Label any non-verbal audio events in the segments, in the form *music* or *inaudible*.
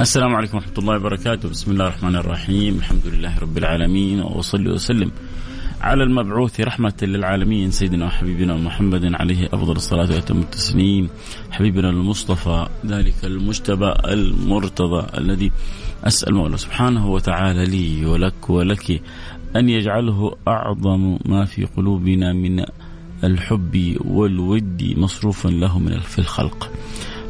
السلام عليكم ورحمة الله وبركاته. بسم الله الرحمن الرحيم. الحمد لله رب العالمين وأصلي وسلم على المبعوث رحمة للعالمين سيدنا وحبيبنا محمد عليه أفضل الصلاة وأتم التسليم حبيبنا المصطفى ذلك المجتبى المرتضى الذي أسأل مولى سبحانه وتعالى لي ولك ولك أن يجعله أعظم ما في قلوبنا من الحب والود مصروفا له من في الخلق.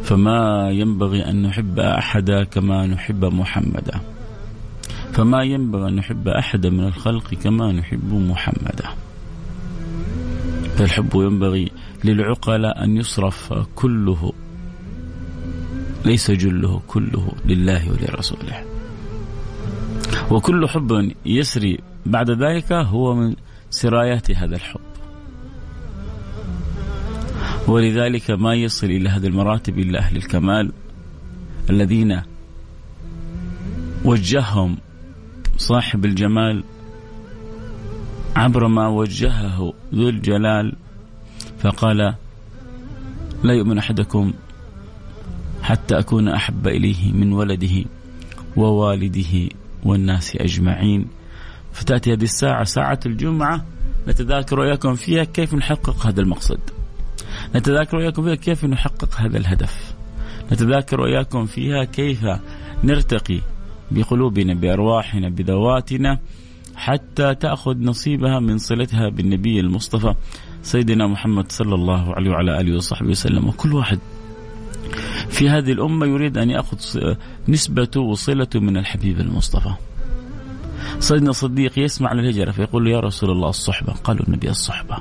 فما ينبغي أن نحب أحدا كما نحب محمدا. فما ينبغي أن نحب أحدا من الخلق كما نحب محمدا. فالحب ينبغي للعقلاء أن يصرف كله ليس جله كله لله ولرسوله. وكل حب يسري بعد ذلك هو من سرايات هذا الحب. ولذلك ما يصل إلى هذه المراتب إلا أهل الكمال الذين وجههم صاحب الجمال عبر ما وجهه ذو الجلال. فقال لا يؤمن أحدكم حتى أكون أحب إليه من ولده ووالده والناس أجمعين. فتأتي هذه الساعة ساعة الجمعة نتذاكر وإياكم فيها كيف نحقق هذا المقصد. نتذاكر وإياكم فيها كيف نحقق هذا الهدف. نتذاكر وإياكم فيها كيف نرتقي بقلوبنا بأرواحنا بذواتنا حتى تأخذ نصيبها من صلتها بالنبي المصطفى سيدنا محمد صلى الله عليه وعلى آله وصحبه وسلم. وكل واحد في هذه الأمة يريد أن يأخذ نسبته وصلته من الحبيب المصطفى. سيدنا الصديق يسمع الهجرة فيقول يا رسول الله الصحبة قالوا النبي الصحبة.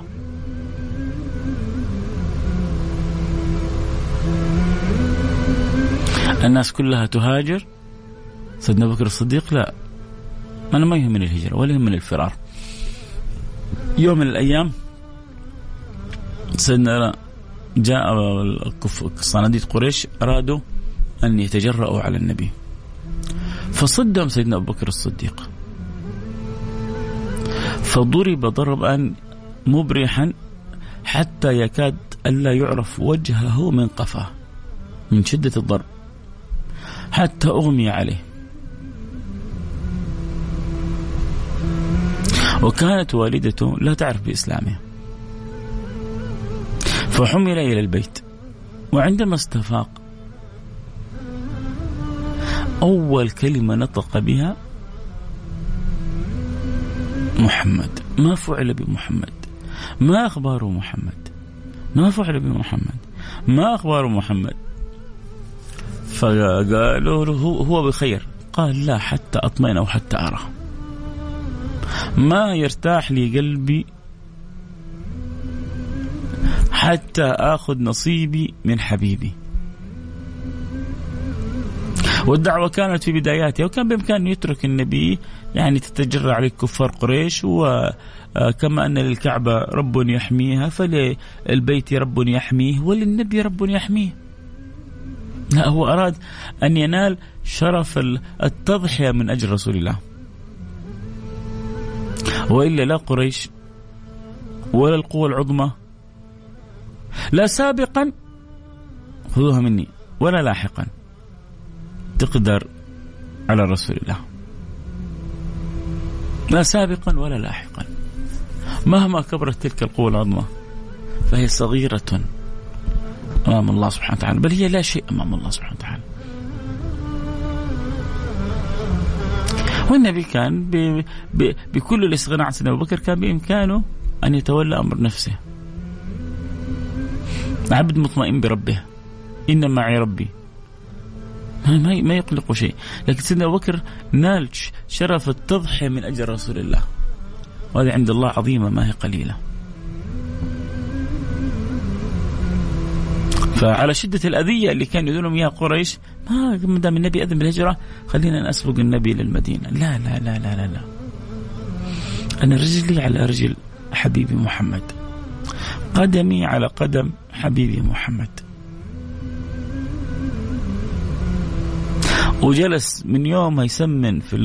الناس كلها تهاجر؟ سيدنا أبو بكر الصديق لا. أنا ما يهمني الهجرة ولا يهمني الفرار. يوم من الأيام سيدنا جاء صناديد قريش أرادوا أن يتجرأوا على النبي. فصدهم سيدنا أبو بكر الصديق. فضرب ضربا مبرحا حتى يكاد ألا يعرف وجهه من قفاه. من شدة الضرب. حتى أغمي عليه. وكانت والدته لا تعرف بإسلامه. فحمل إلى البيت. وعندما استفاق أول كلمة نطق بها محمد. ما فعل بمحمد. ما أخبار محمد؟ ما فعل بمحمد. ما أخبار محمد؟ فقالوا له هو بخير قال لا حتى أطمئن أو حتى أرى. ما يرتاح لي قلبي حتى آخذ نصيبي من حبيبي. والدعوة كانت في بداياتها وكان بإمكانه يترك النبي يعني تتجرع عليه كفار قريش وكما أن للكعبة رب يحميها فللبيت رب يحميه وللنبي رب يحميه. لا هو أراد أن ينال شرف التضحية من أجل رسول الله. وإلا لا قريش ولا القوة العظمى لا سابقا خذوها مني ولا لاحقا. تقدر على رسول الله. لا سابقا ولا لاحقا. مهما كبرت تلك القوة العظمى فهي صغيرة. أمام الله سبحانه وتعالى بل هي لا شيء أمام الله سبحانه وتعالى. والنبي كان ب... ب... بكل الاستغناء عن سيدنا أبو بكر كان بإمكانه أن يتولى أمر نفسه. عبد مطمئن بربه. ان معي ربي. ما ما يقلق شيء. لكن سيدنا أبو بكر نال شرف التضحية من أجل رسول الله. وهذه عند الله عظيمة ما هي قليلة. فعلى شدة الأذية اللي كانوا يدونهم إياها قريش ما دام النبي أذن بالهجرة خلينا نسبق النبي للمدينة. لا لا لا لا لا, لا. أنا رجلي على رجل حبيبي محمد. قدمي على قدم حبيبي محمد. وجلس من يوم ما يسمن في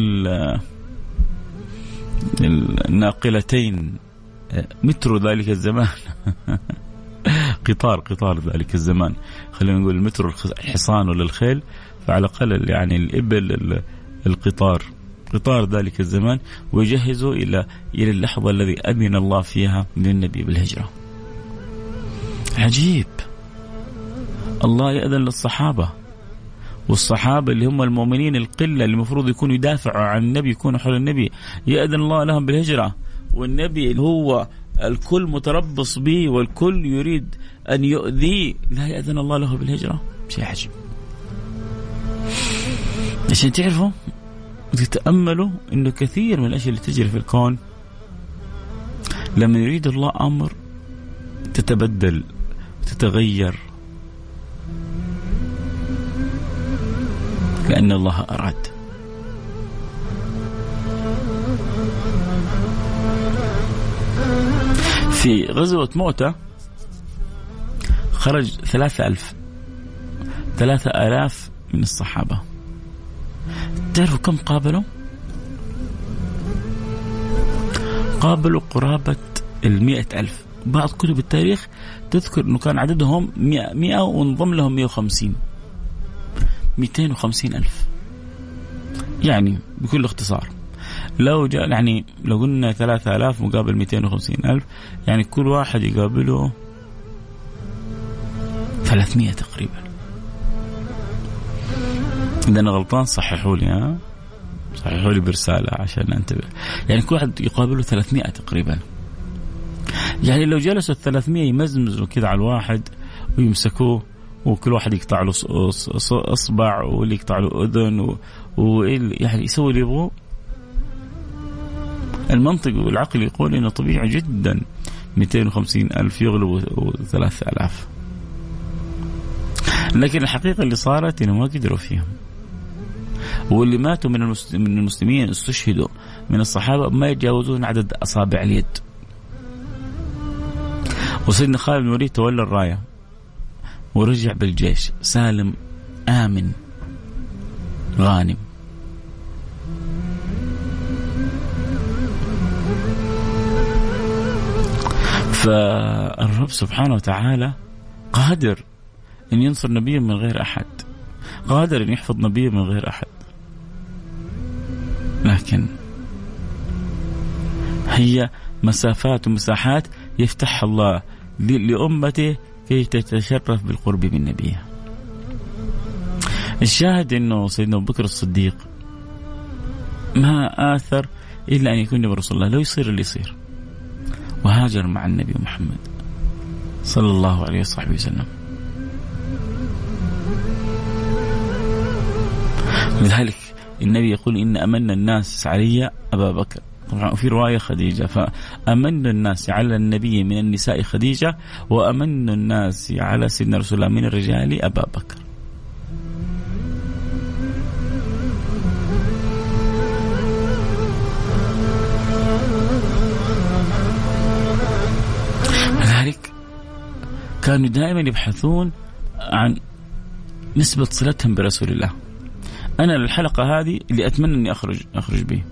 الناقلتين مترو ذلك الزمان. *laughs* قطار قطار ذلك الزمان خلينا نقول المترو الحصان ولا الخيل فعلى الأقل يعني الإبل القطار قطار ذلك الزمان ويجهزوا إلى إلى اللحظة الذي أذن الله فيها للنبي بالهجرة. عجيب. الله يأذن للصحابة والصحابة اللي هم المؤمنين القلة اللي المفروض يكونوا يدافعوا عن النبي يكونوا حول النبي يأذن الله لهم بالهجرة والنبي هو الكل متربص به والكل يريد أن يؤذيه لا يأذن الله له بالهجرة. شيء عجيب. عشان تعرفوا تتأملوا أنه كثير من الأشياء اللي تجري في الكون لما يريد الله أمر تتبدل تتغير. لأن الله أراد. في غزوة موتة خرج ثلاثة ألف ثلاثة آلاف من الصحابة. تعرفوا كم قابلوا؟ قابلوا قرابة المئة ألف. بعض كتب التاريخ تذكر أنه كان عددهم مئة, مئة وانضم لهم مئة وخمسين. مئتين وخمسين ألف. يعني بكل اختصار. لو جاء يعني لو قلنا 3000 مقابل 250 ألف يعني كل واحد يقابله 300 تقريبا. إذا أنا غلطان صححوا لي ها؟ صححوا لي برسالة عشان أنتبه. يعني كل واحد يقابله 300 تقريبا. يعني لو جلسوا ال 300 يمزمزوا كذا على الواحد ويمسكوه وكل واحد يقطع له اصبع واللي يقطع له أذن ويعني يسوي اللي يبغوه. المنطق والعقل يقول انه طبيعي جدا 250 ألف يغلبوا 3000 لكن الحقيقة اللي صارت انه ما قدروا فيهم. واللي ماتوا من من المسلمين استشهدوا. من الصحابة ما يتجاوزون عدد أصابع اليد. وسيدنا خالد بن الوليد تولى الراية. ورجع بالجيش. سالم آمن غانم. فالرب سبحانه وتعالى قادر أن ينصر نبيه من غير أحد قادر أن يحفظ نبيه من غير أحد. لكن هي مسافات ومساحات يفتحها الله لأمته كي تتشرف بالقرب من نبيه الشاهد أنه سيدنا أبو بكر الصديق ما آثر إلا أن يكون نبي رسول الله. لو يصير اللي يصير. وهاجر مع النبي محمد صلى الله عليه وصحبه وسلم. لذلك النبي يقول إن أمن الناس علي أبا بكر. طبعا في رواية خديجة فأمن الناس على النبي من النساء خديجة وأمن الناس على سيدنا رسول الله من الرجال أبا بكر. كانوا دائما يبحثون عن نسبة صلتهم برسول الله. أنا الحلقة هذه اللي أتمنى أني أخرج أخرج به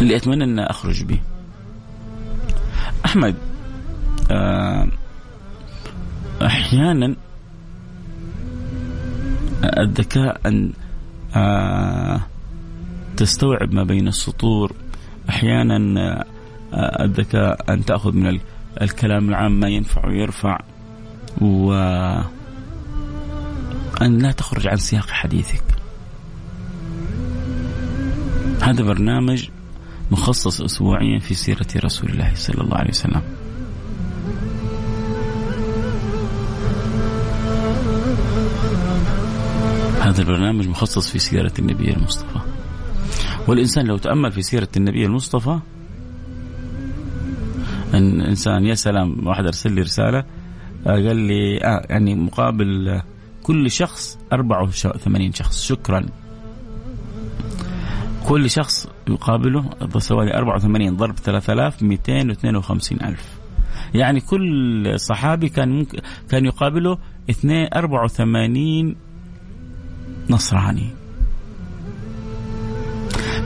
اللي أتمنى أن أخرج به أحمد آه، أحيانا الذكاء أن آه، تستوعب ما بين السطور. أحيانا الذكاء أن تأخذ من الكلام العام ما ينفع ويرفع و أن لا تخرج عن سياق حديثك. هذا برنامج مخصص أسبوعيا في سيرة رسول الله صلى الله عليه وسلم. هذا البرنامج مخصص في سيرة النبي المصطفى. والإنسان لو تأمل في سيرة النبي المصطفى أن إنسان يا سلام واحد أرسل لي رسالة قال لي آه يعني مقابل كل شخص 84 شخص شكرا. كل شخص يقابله سوالي 84 ضرب 3252 ألف. يعني كل صحابي كان ممكن كان يقابله 84 نصراني.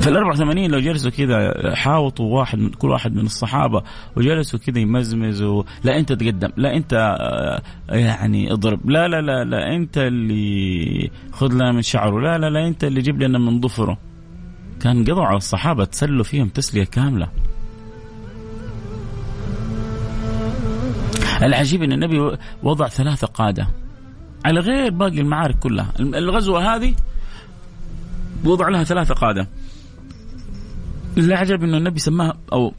فال 84 لو جلسوا كذا حاوطوا واحد من كل واحد من الصحابة وجلسوا كذا يمزمزوا لا أنت تقدم لا أنت آه، يعني اضرب لا لا لا لا أنت اللي خذ لنا من شعره لا لا لا أنت اللي جيب لنا من ظفره. كان قضوا على الصحابة تسلوا فيهم تسلية كاملة. العجيب إن النبي وضع ثلاثة قادة على غير باقي المعارك كلها. الغزوة هذه وضع لها ثلاثة قادة. العجب إنه النبي سماها أو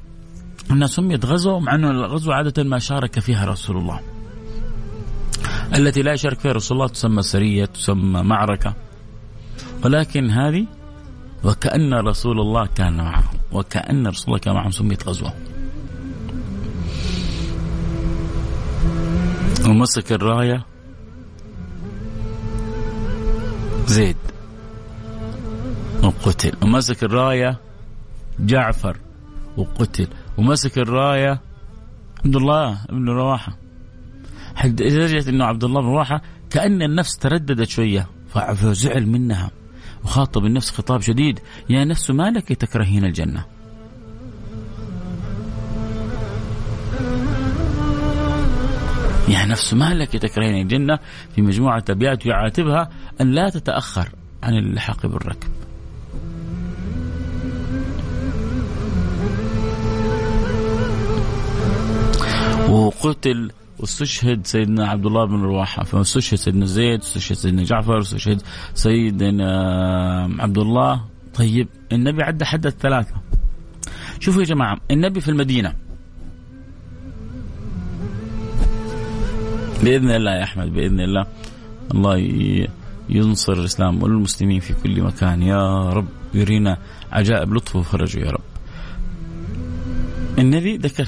إنها سميت غزوة مع إنه الغزوة عادة ما شارك فيها رسول الله. التي لا يشارك فيها رسول الله تسمى سرية تسمى معركة. ولكن هذه وكأن رسول الله كان معهم وكأن رسول الله كان معهم سميت غزوة ومسك الراية زيد وقتل ومسك الراية جعفر وقتل ومسك الراية عبد الله بن رواحة لدرجة أنه عبد الله بن رواحة كأن النفس ترددت شوية فزعل منها وخاطب النفس خطاب شديد. يا نفس ما لك تكرهين الجنة. يا نفس ما لك تكرهين الجنة. في مجموعة أبيات يعاتبها أن لا تتأخر عن اللحاق بالركب. وقتل واستشهد سيدنا عبد الله بن رواحة. فاستشهد سيدنا زيد استشهد سيدنا جعفر استشهد سيدنا عبد الله. طيب النبي عدى حد الثلاثة. شوفوا يا جماعة النبي في المدينة. بإذن الله يا أحمد بإذن الله. الله ينصر الإسلام والمسلمين في كل مكان. يا رب يرينا عجائب لطفه وفرجه يا رب. النبي ذكر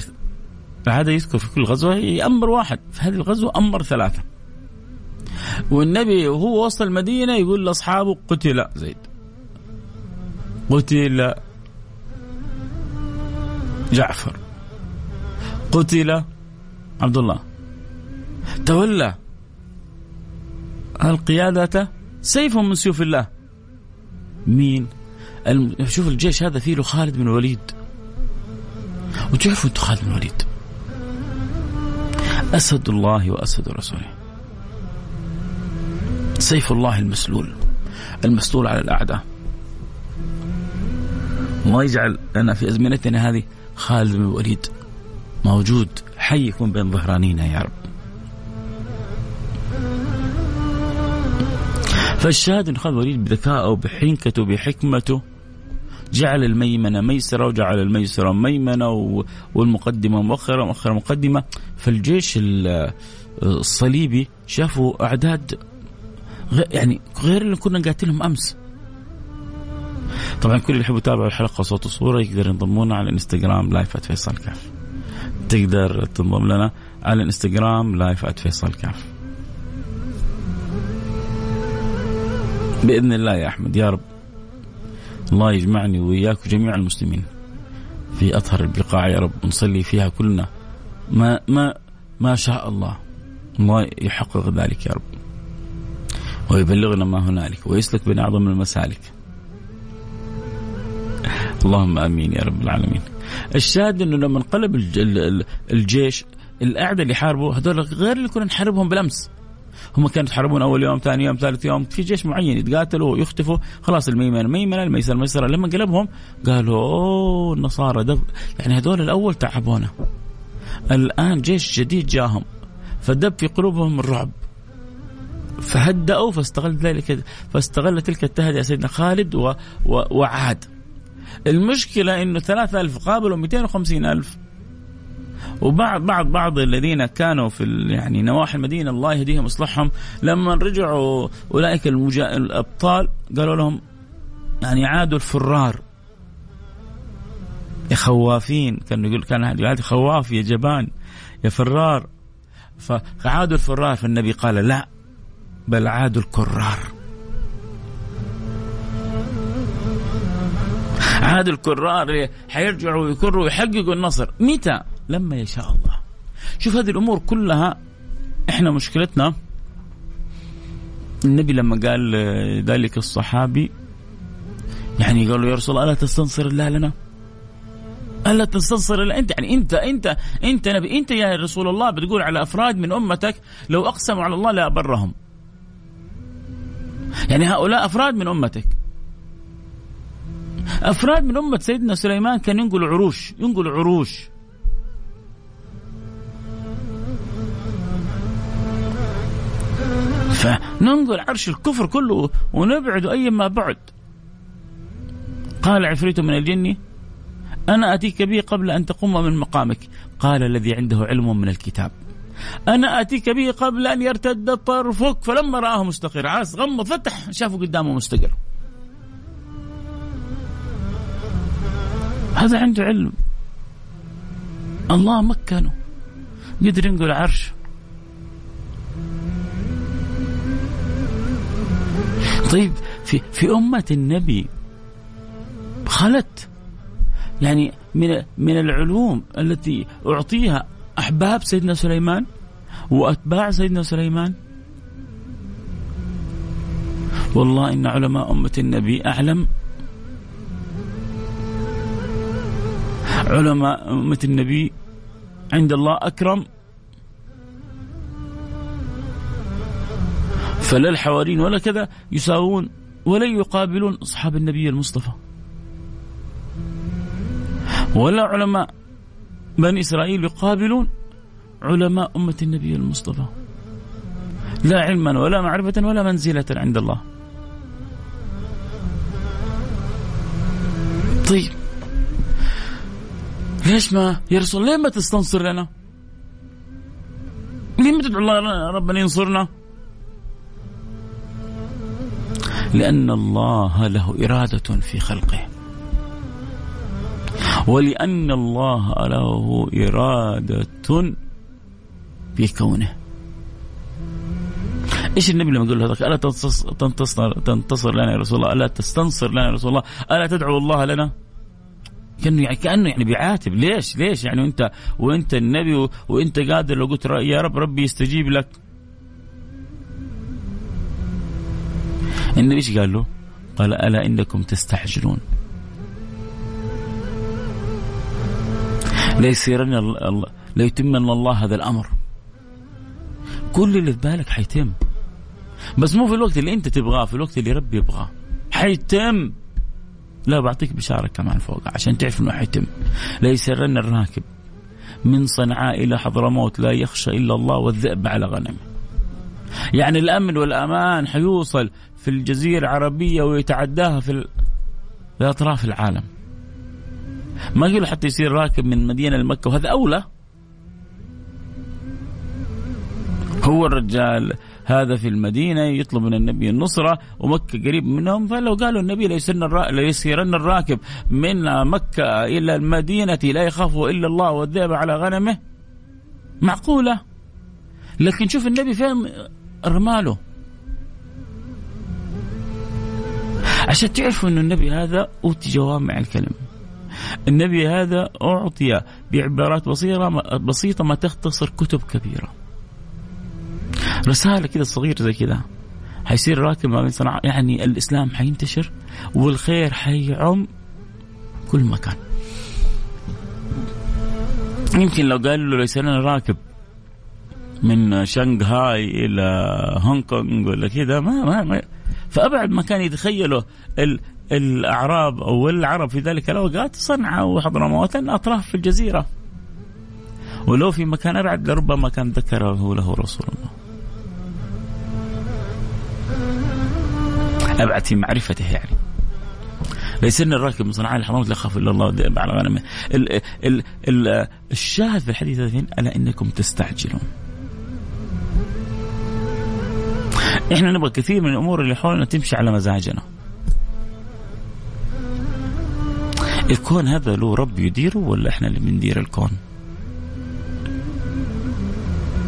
فهذا يذكر في كل غزوة. يأمر واحد. في هذه الغزوة أمر ثلاثة. والنبي وهو وصل المدينة يقول لأصحابه قتل زيد. قتل جعفر. قتل عبد الله. تولى القيادة سيف من سيوف الله. مين؟ شوف الجيش هذا فيه له خالد بن الوليد. وتعرفوا أنتم خالد بن الوليد؟ أسد الله وأسد رسوله. سيف الله المسلول. المسلول على الأعداء. الله يجعل لنا في أزمنتنا هذه خالد بن الوليد موجود. حي يكون بين ظهرانينا يا رب. فالشاهد إن خالد الوليد بذكائه بحنكته بحكمته جعل الميمنة ميسرة وجعل الميسرة ميمنة والمقدمة مؤخرة مؤخرة مقدمة. فالجيش الصليبي شافوا أعداد يعني غير اللي كنا قاتلهم أمس. طبعا كل اللي يحب يتابع الحلقة صوت وصورة يقدر ينضم لنا على الإنستغرام live فيصل كاف. تقدر تنضم لنا على الإنستغرام live فيصل كاف. بإذن الله يا أحمد يا رب. الله يجمعني وإياك وجميع المسلمين في أطهر البقاع يا رب. نصلي فيها كلنا. ما ما ما شاء الله. الله يحقق ذلك يا رب. ويبلغنا ما هنالك. ويسلك بين أعظم المسالك. اللهم آمين يا رب العالمين. الشاهد أنه لما انقلب الجيش الأعداء اللي حاربوا هذول غير اللي كنا نحاربهم بالأمس. هم كانوا يتحاربون أول يوم ثاني يوم ثالث يوم في جيش معين يتقاتلوا ويختفوا. خلاص الميمنه ميمنه الميسر ميسره لما قلبهم قالوا أوه النصارى دب يعني هذول الأول تعبونا. الآن جيش جديد جاهم فدب في قلوبهم الرعب. فهدأوا فاستغل ذلك فاستغل تلك التهدئة سيدنا خالد و و وعاد. المشكلة أنه 3000 قابلوا 250 ألف. وبعض بعض بعض الذين كانوا في يعني نواحي المدينة الله يهديهم ويصلحهم لما رجعوا أولئك المجا... الأبطال قالوا لهم يعني عادوا الفرار. يا خوافين كان يقول كان يعاد خواف يا جبان يا فرار. فعادوا الفرار فالنبي قال لا بل عادوا الكرار. عادوا الكرار حيرجعوا ويكروا ويحققوا النصر. متى؟ لما يشاء الله شوف هذه الأمور كلها إحنا مشكلتنا النبي لما قال ذلك الصحابي يعني قالوا يا رسول الله ألا تستنصر الله لنا؟ ألا تستنصر الله أنت يعني أنت أنت أنت نبي أنت يا رسول الله بتقول على أفراد من أمتك لو أقسموا على الله لابرهم. يعني هؤلاء أفراد من أمتك. أفراد من أمة سيدنا سليمان كان ينقلوا عروش، ينقلوا عروش. فننقل عرش الكفر كله ونبعد أي ما بعد. قال عفريت من الجن؟ أنا أتيك به قبل أن تقوم من مقامك. قال الذي عنده علم من الكتاب. أنا أتيك به قبل أن يرتد طرفك فلما رآه مستقر عاس غمض فتح شافه قدامه مستقر. هذا عنده علم. الله مكنه. قدر ينقل عرش. طيب في في أمة النبي خلت يعني من من العلوم التي أعطيها أحباب سيدنا سليمان وأتباع سيدنا سليمان. والله إن علماء أمة النبي أعلم. علماء أمة النبي عند الله أكرم. فلا الحواريين ولا كذا يساوون ولا يقابلون أصحاب النبي المصطفى. ولا علماء بني إسرائيل يقابلون علماء أمة النبي المصطفى. لا علما ولا معرفة ولا منزلة عند الله. طيب. ليش ما يا رسول ليه ما تستنصر لنا؟ ليه ما تدعو الله ربنا ينصرنا؟ لأن الله له إرادة في خلقه. ولأن الله له إرادة في كونه. إيش النبي لما يقول هذاك؟ ألا تنتصر تنتصر لنا يا رسول الله؟ ألا تستنصر لنا يا رسول الله؟ ألا تدعو الله لنا؟ كأنه يعني كأنه يعني بيعاتب ليش؟ ليش يعني؟ وأنت وأنت النبي وأنت قادر لو قلت يا رب ربي يستجيب لك. النبي إيش قال له؟ قال ألا إنكم تستعجلون. ليسيرن الله ليتمن الله هذا الأمر. كل اللي في بالك حيتم. بس مو في الوقت اللي أنت تبغاه في الوقت اللي ربي يبغاه. حيتم. لا بعطيك بشارة كمان فوق عشان تعرف إنه حيتم. ليسرن الراكب. من صنعاء إلى حضرموت لا يخشى إلا الله والذئب على غنمه. يعني الأمن والأمان حيوصل في الجزيرة العربية ويتعداها في, أطراف العالم. ما قالوا حتى يصير راكب من مدينة لمكة وهذا أولى. هو الرجال هذا في المدينة يطلب من النبي النصرة ومكة قريب منهم فلو قالوا النبي ليسيرن الراكب من مكة إلى المدينة لا يخاف إلا الله والذئب على غنمه. معقولة؟ لكن شوف النبي فين رماله. عشان تعرفوا أن النبي هذا أوتي جوامع الكلم النبي هذا أعطي بعبارات بسيطة بسيطة ما تختصر كتب كبيرة. رسالة كذا صغيرة زي كذا حيصير راكب ما بين صنعاء يعني الإسلام حينتشر والخير حيعم كل مكان. يمكن لو قال له ليس لنا راكب من شنغهاي إلى هونغ كونغ ولا كذا ما, ما, ما فأبعد ما كان يتخيله الأعراب أو العرب في ذلك الأوقات صنعاء وحضرموت أطراف في الجزيرة. ولو في مكان أبعد لربما كان ذكره له رسول الله. أبعد في معرفته يعني. ليسن الراكب من صنعاء الحضرموت لا يخاف إلا الله على غنمه ال ال ال الشاهد في الحديث هذا ألا إنكم تستعجلون. إحنا نبغى كثير من الأمور اللي حولنا تمشي على مزاجنا. الكون هذا له رب يديره ولا إحنا اللي بندير الكون؟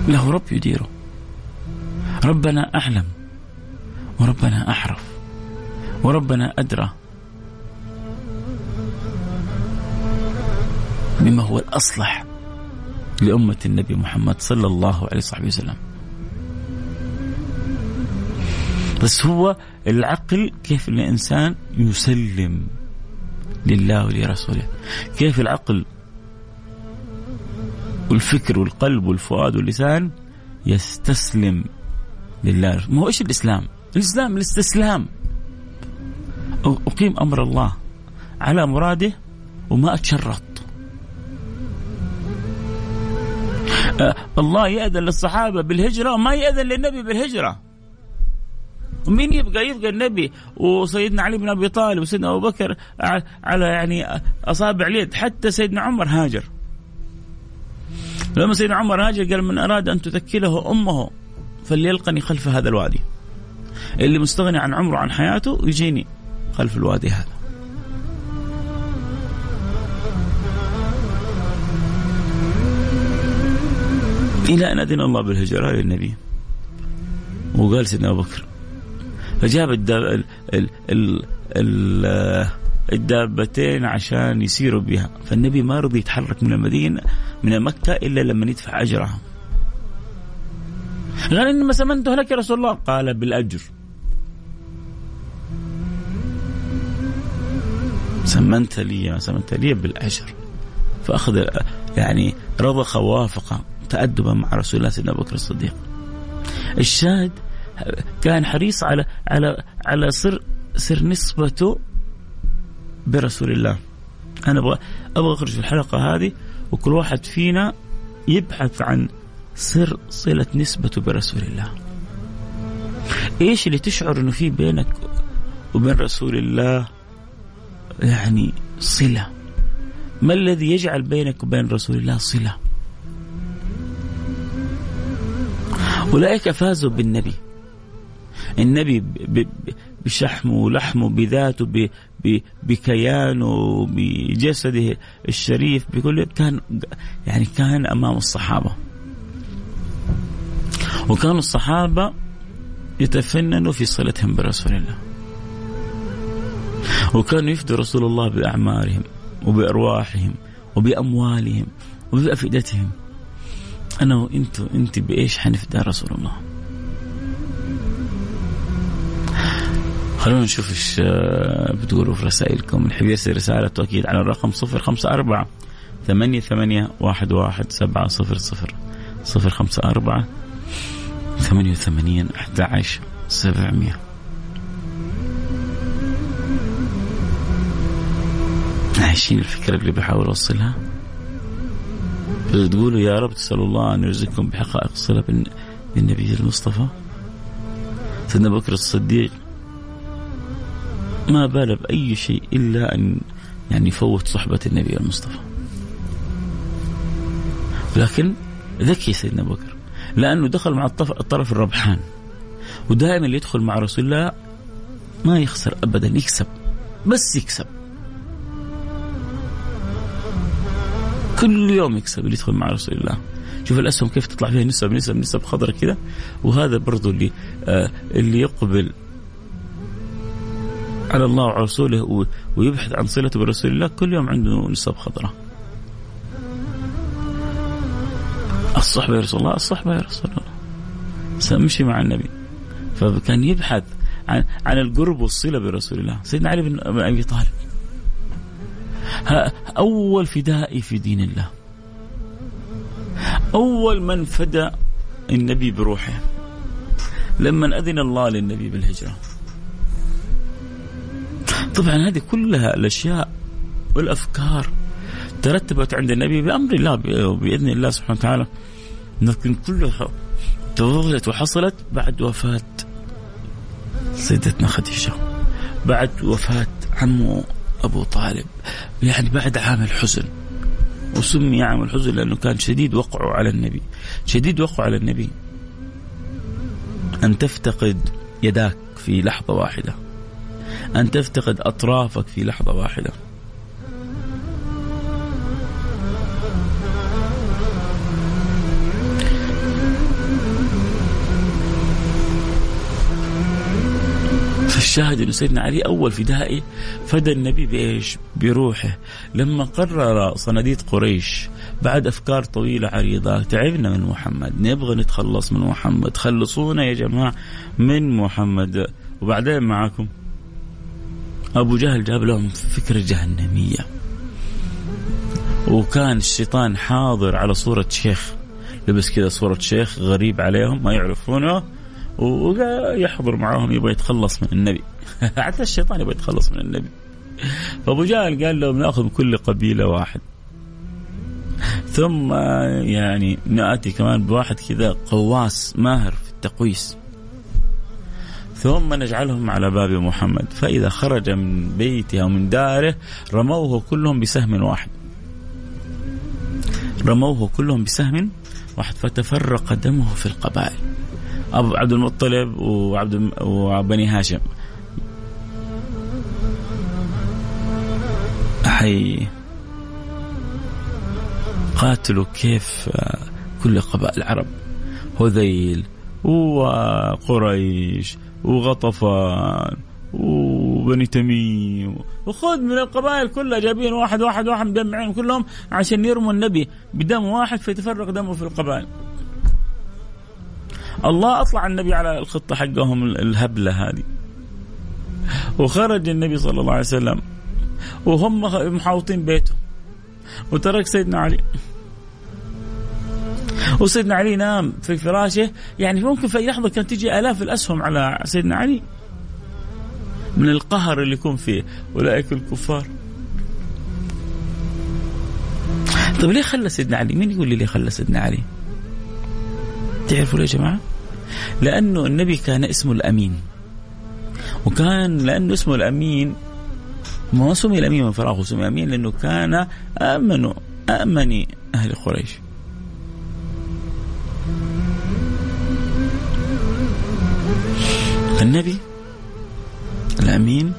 له رب يديره. ربنا أعلم وربنا احرف وربنا أدرى بما هو الأصلح لأمة النبي محمد صلى الله عليه وصحبه وسلم. بس هو العقل كيف الإنسان يسلم لله ولرسوله. كيف العقل والفكر والقلب والفؤاد واللسان يستسلم لله ما هو إيش الإسلام؟ الإسلام الاستسلام. أقيم أمر الله على مراده وما أتشرط. أه الله يأذن للصحابة بالهجرة وما يأذن للنبي بالهجرة. ومين يبقى؟ يبقى النبي وسيدنا علي بن أبي طالب وسيدنا أبو بكر على يعني أصابع اليد. حتى سيدنا عمر هاجر. لما سيدنا عمر هاجر قال من أراد أن تثكله أمه فليلقني خلف هذا الوادي. اللي مستغني عن عمره عن حياته يجيني خلف الوادي هذا. إلى أن أذن الله بالهجرة للنبي وقال سيدنا أبو بكر فجاب الداب ال ال ال الدابتين عشان يسيروا بها. فالنبي ما رضي يتحرك من المدينة من مكة إلا لما يدفع أجرها. قال إنما سمنته لك يا رسول الله. قال بالأجر. سمنت لي سمنت لي بالأجر. فأخذ يعني رضخ ووافق تأدبا مع رسول الله سيدنا أبو بكر الصديق. الشاهد كان حريص على على على سر سر نسبته برسول الله. أنا أبغى أبغى أخرج في الحلقة هذه وكل واحد فينا يبحث عن سر صلة نسبته برسول الله. إيش اللي تشعر إنه في بينك وبين رسول الله؟ يعني صلة. ما الذي يجعل بينك وبين رسول الله صلة؟ أولئك فازوا بالنبي. النبي بشحمه ولحمه بذاته بكيانه بجسده الشريف بكل كان يعني كان أمام الصحابة. وكانوا الصحابة يتفننوا في صلتهم برسول الله. وكانوا يفدوا رسول الله بأعمارهم وبأرواحهم وبأموالهم وبأفئدتهم. أنا وانت أنت بإيش حنفدى رسول الله؟ خلونا نشوف إيش آه، بتقولوا في رسائلكم. الحب يرسل رسالة أكيد على الرقم صفر خمسة أربعة ثمانية ثمانية واحد واحد سبعة صفر صفر. صفر خمسة أربعة ثمانية وثمانين أحد عشر سبعمية. عايشين الفكرة اللي بحاول أوصلها؟ تقولوا يا رب تسأل الله أن يرزقكم بحقائق الصلة بالنبي المصطفى. سيدنا بكر الصديق ما بال بأي شيء إلا أن يعني يفوت صحبة النبي المصطفى. ولكن ذكي سيدنا بكر لأنه دخل مع الطرف الربحان ودائما اللي يدخل مع رسول الله ما يخسر أبدا يكسب بس يكسب. كل يوم يكسب اللي يدخل مع رسول الله. شوف الأسهم كيف تطلع فيها نسب نسب نسب خضراء كذا. وهذا برضو اللي آه اللي يقبل على الله ورسوله ويبحث عن صلته برسول الله كل يوم عنده نسب خضراء الصحبة يا رسول الله الصحبة يا رسول الله. سأمشي مع النبي. فكان يبحث عن عن القرب والصلة برسول الله. سيدنا علي بن أبي طالب. أول فدائي في دين الله. أول من فدى النبي بروحه. لما أذن الله للنبي بالهجرة. طبعا هذه كلها الأشياء والأفكار ترتبت عند النبي بأمر الله بإذن الله سبحانه وتعالى. لكن كلها تفضلت وحصلت بعد وفاة سيدتنا خديجة بعد وفاة عمه أبو طالب يعني بعد عام الحزن. وسمي عام الحزن لأنه كان شديد وقعه على النبي شديد وقعه على النبي. أن تفتقد يداك في لحظة واحدة. أن تفتقد أطرافك في لحظة واحدة. الشاهد انه سيدنا علي أول فدائي فدى النبي بإيش؟ بروحه. لما قرر صناديد قريش بعد أفكار طويلة عريضة تعبنا من محمد نبغى نتخلص من محمد خلصونا يا جماعة من محمد. وبعدين معكم أبو جهل جاب لهم فكرة جهنمية. وكان الشيطان حاضر على صورة شيخ. لبس كذا صورة شيخ غريب عليهم ما يعرفونه ويحضر معاهم يبغى يتخلص من النبي. *laughs* حتى الشيطان يبغى يتخلص من النبي. فأبو جهل قال لهم نأخذ كل قبيلة واحد. ثم يعني نأتي كمان بواحد كذا قواس ماهر في التقويس. ثم نجعلهم على باب محمد. فإذا خرج من بيته أو من داره رموه كلهم بسهم واحد. رموه كلهم بسهم واحد. فتفرق دمه في القبائل. أبو عبد المطلب وعبد وبني هاشم. حي قاتلوا كيف كل قبائل العرب هذيل وقريش وغطفان وبني تميم. وخذ من القبائل كلها جايبين واحد واحد واحد مجمعين كلهم عشان يرموا النبي بدم واحد فيتفرق دمه في القبائل. الله أطلع النبي على الخطة حقهم الهبلة هذه. وخرج النبي صلى الله عليه وسلم وهم محاوطين بيته. وترك سيدنا علي. وسيدنا علي نام في فراشه يعني ممكن في أي لحظة كانت تجي آلاف الأسهم على سيدنا علي من القهر اللي يكون فيه أولئك الكفار طيب ليه خلى سيدنا علي؟ مين يقول لي ليه خلى سيدنا علي؟ تعرفوا ليه يا جماعة؟ لأنه النبي كان اسمه الأمين وكان لأنه اسمه الأمين ما سمي الأمين من فراغه سمي امين لأنه كان آمن آمن أهل قريش النبي الأمين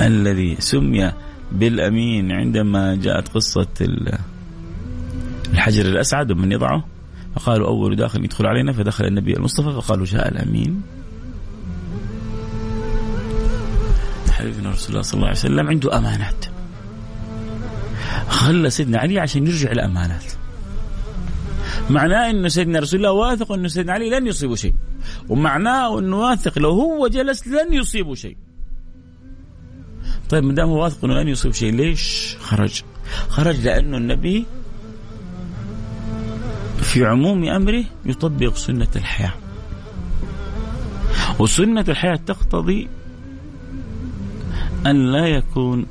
الذي سمي بالأمين عندما جاءت قصة الحجر الأسعد ومن يضعه. فقالوا أول داخل يدخل علينا فدخل النبي المصطفى فقالوا جاء الأمين. حبيبنا رسول الله صلى الله عليه وسلم عنده أمانات. خلى سيدنا علي عشان يرجع الأمانات. معناه انه سيدنا رسول الله واثق انه سيدنا علي لن يصيبه شيء ومعناه انه واثق لو هو جلس لن يصيبه شيء طيب ما دام هو واثق إنه لن يصيب شيء ليش خرج؟ خرج لأنه النبي في عموم أمره يطبق سنة الحياة. وسنة الحياة تقتضي أن لا يكون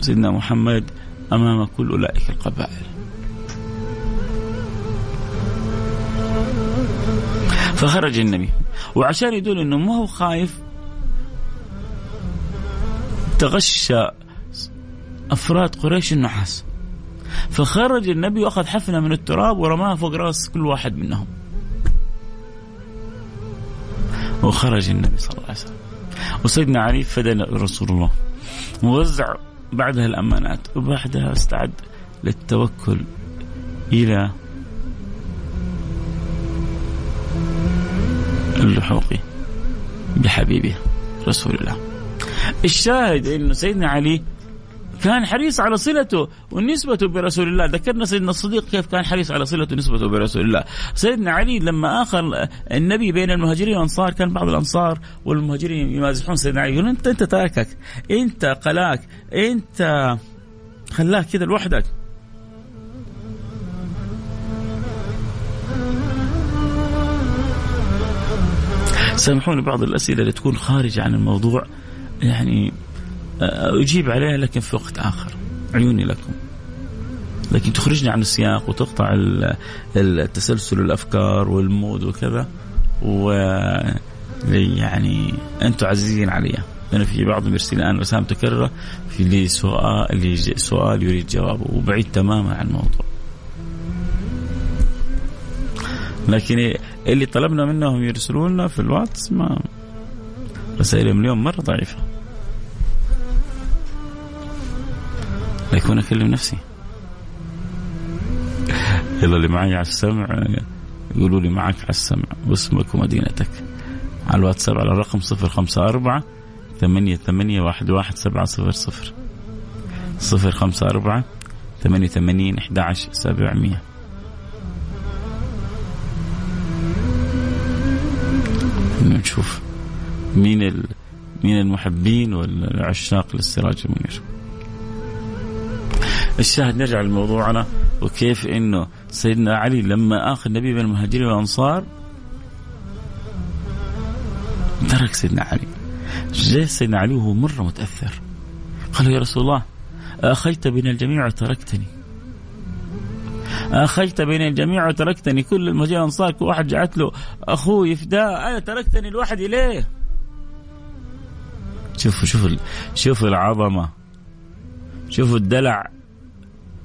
سيدنا محمد أمام كل أولئك القبائل. فخرج النبي. وعشان يدل إنه ما هو خايف تغشى أفراد قريش النحاس. فخرج النبي وأخذ حفنة من التراب ورماها فوق رأس كل واحد منهم. وخرج النبي صلى الله عليه وسلم. وسيدنا علي فدى رسول الله. ووزع بعدها الأمانات. وبعدها استعد للتوكل إلى اللحوق بحبيبه رسول الله. الشاهد إنه سيدنا علي كان حريص على صلته ونسبته برسول الله. ذكرنا سيدنا الصديق كيف كان حريص على صلته ونسبته برسول الله. سيدنا علي لما آخر النبي بين المهاجرين والأنصار كان بعض الأنصار والمهاجرين يمازحون سيدنا علي يقولون أنت أنت تركك أنت قلاك أنت خلاك كذا لوحدك. سامحوني بعض الأسئلة اللي تكون خارجة عن الموضوع يعني آه، أجيب عليها لكن في وقت آخر. عيوني لكم. لكن تخرجني عن السياق وتقطع التسلسل الأفكار والمود وكذا و يعني أنتم عزيزين علي. لأنه في بعضهم يرسل الان رسائل متكرره في لي سؤال لي سؤال يريد جوابه وبعيد تماما عن الموضوع. لكن اللي طلبنا منهم يرسلوا لنا في الواتس ما رسائلهم اليوم مرة ضعيفة. ليكون اكلم نفسي. *laughs* يلا اللي معي على السمع يقولوا لي معك على السمع واسمك ومدينتك على الواتساب على الرقم 054 ثمانية ثمانية واحد واحد سبعة صفر صفر صفر خمسة أربعة ثمانية ثمانين أحد عشر سبعمية نشوف مين ال... مين المحبين والعشاق للسراج المنير. الشاهد نرجع لموضوعنا وكيف إنه سيدنا علي لما آخذ النبي من المهاجرين والأنصار ترك سيدنا علي. جاء سيدنا علي وهو مرة متأثر؟ قال يا رسول الله أخيت بين الجميع وتركتني. اخيت بين الجميع وتركتني. كل والانصار كل واحد جعت له أخوه يفداه. أنا تركتني لوحدي ليه؟ شوفوا شوفوا شوفوا العظمة. شوفوا الدلع.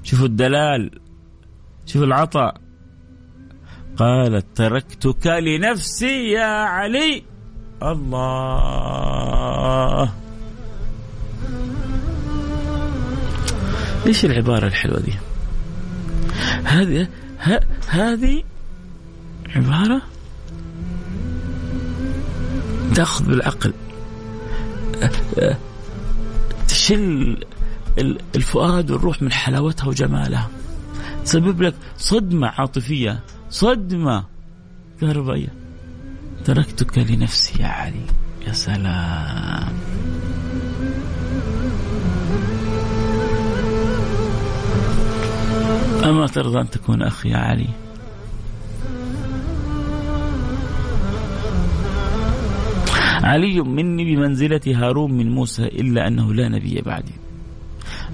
شوفوا الدلال. شوفوا العطاء. قالت تركتك لنفسي يا علي. الله. إيش العبارة الحلوة دي؟ هذه هذه عبارة تأخذ بالعقل. تشل الفؤاد والروح من حلاوتها وجمالها. تسبب لك صدمة عاطفية صدمة كهربائية. تركتك لنفسي يا علي. يا سلام. أما ترضى أن تكون أخي يا علي. علي مني بمنزلة هارون من موسى إلا أنه لا نبي بعدي.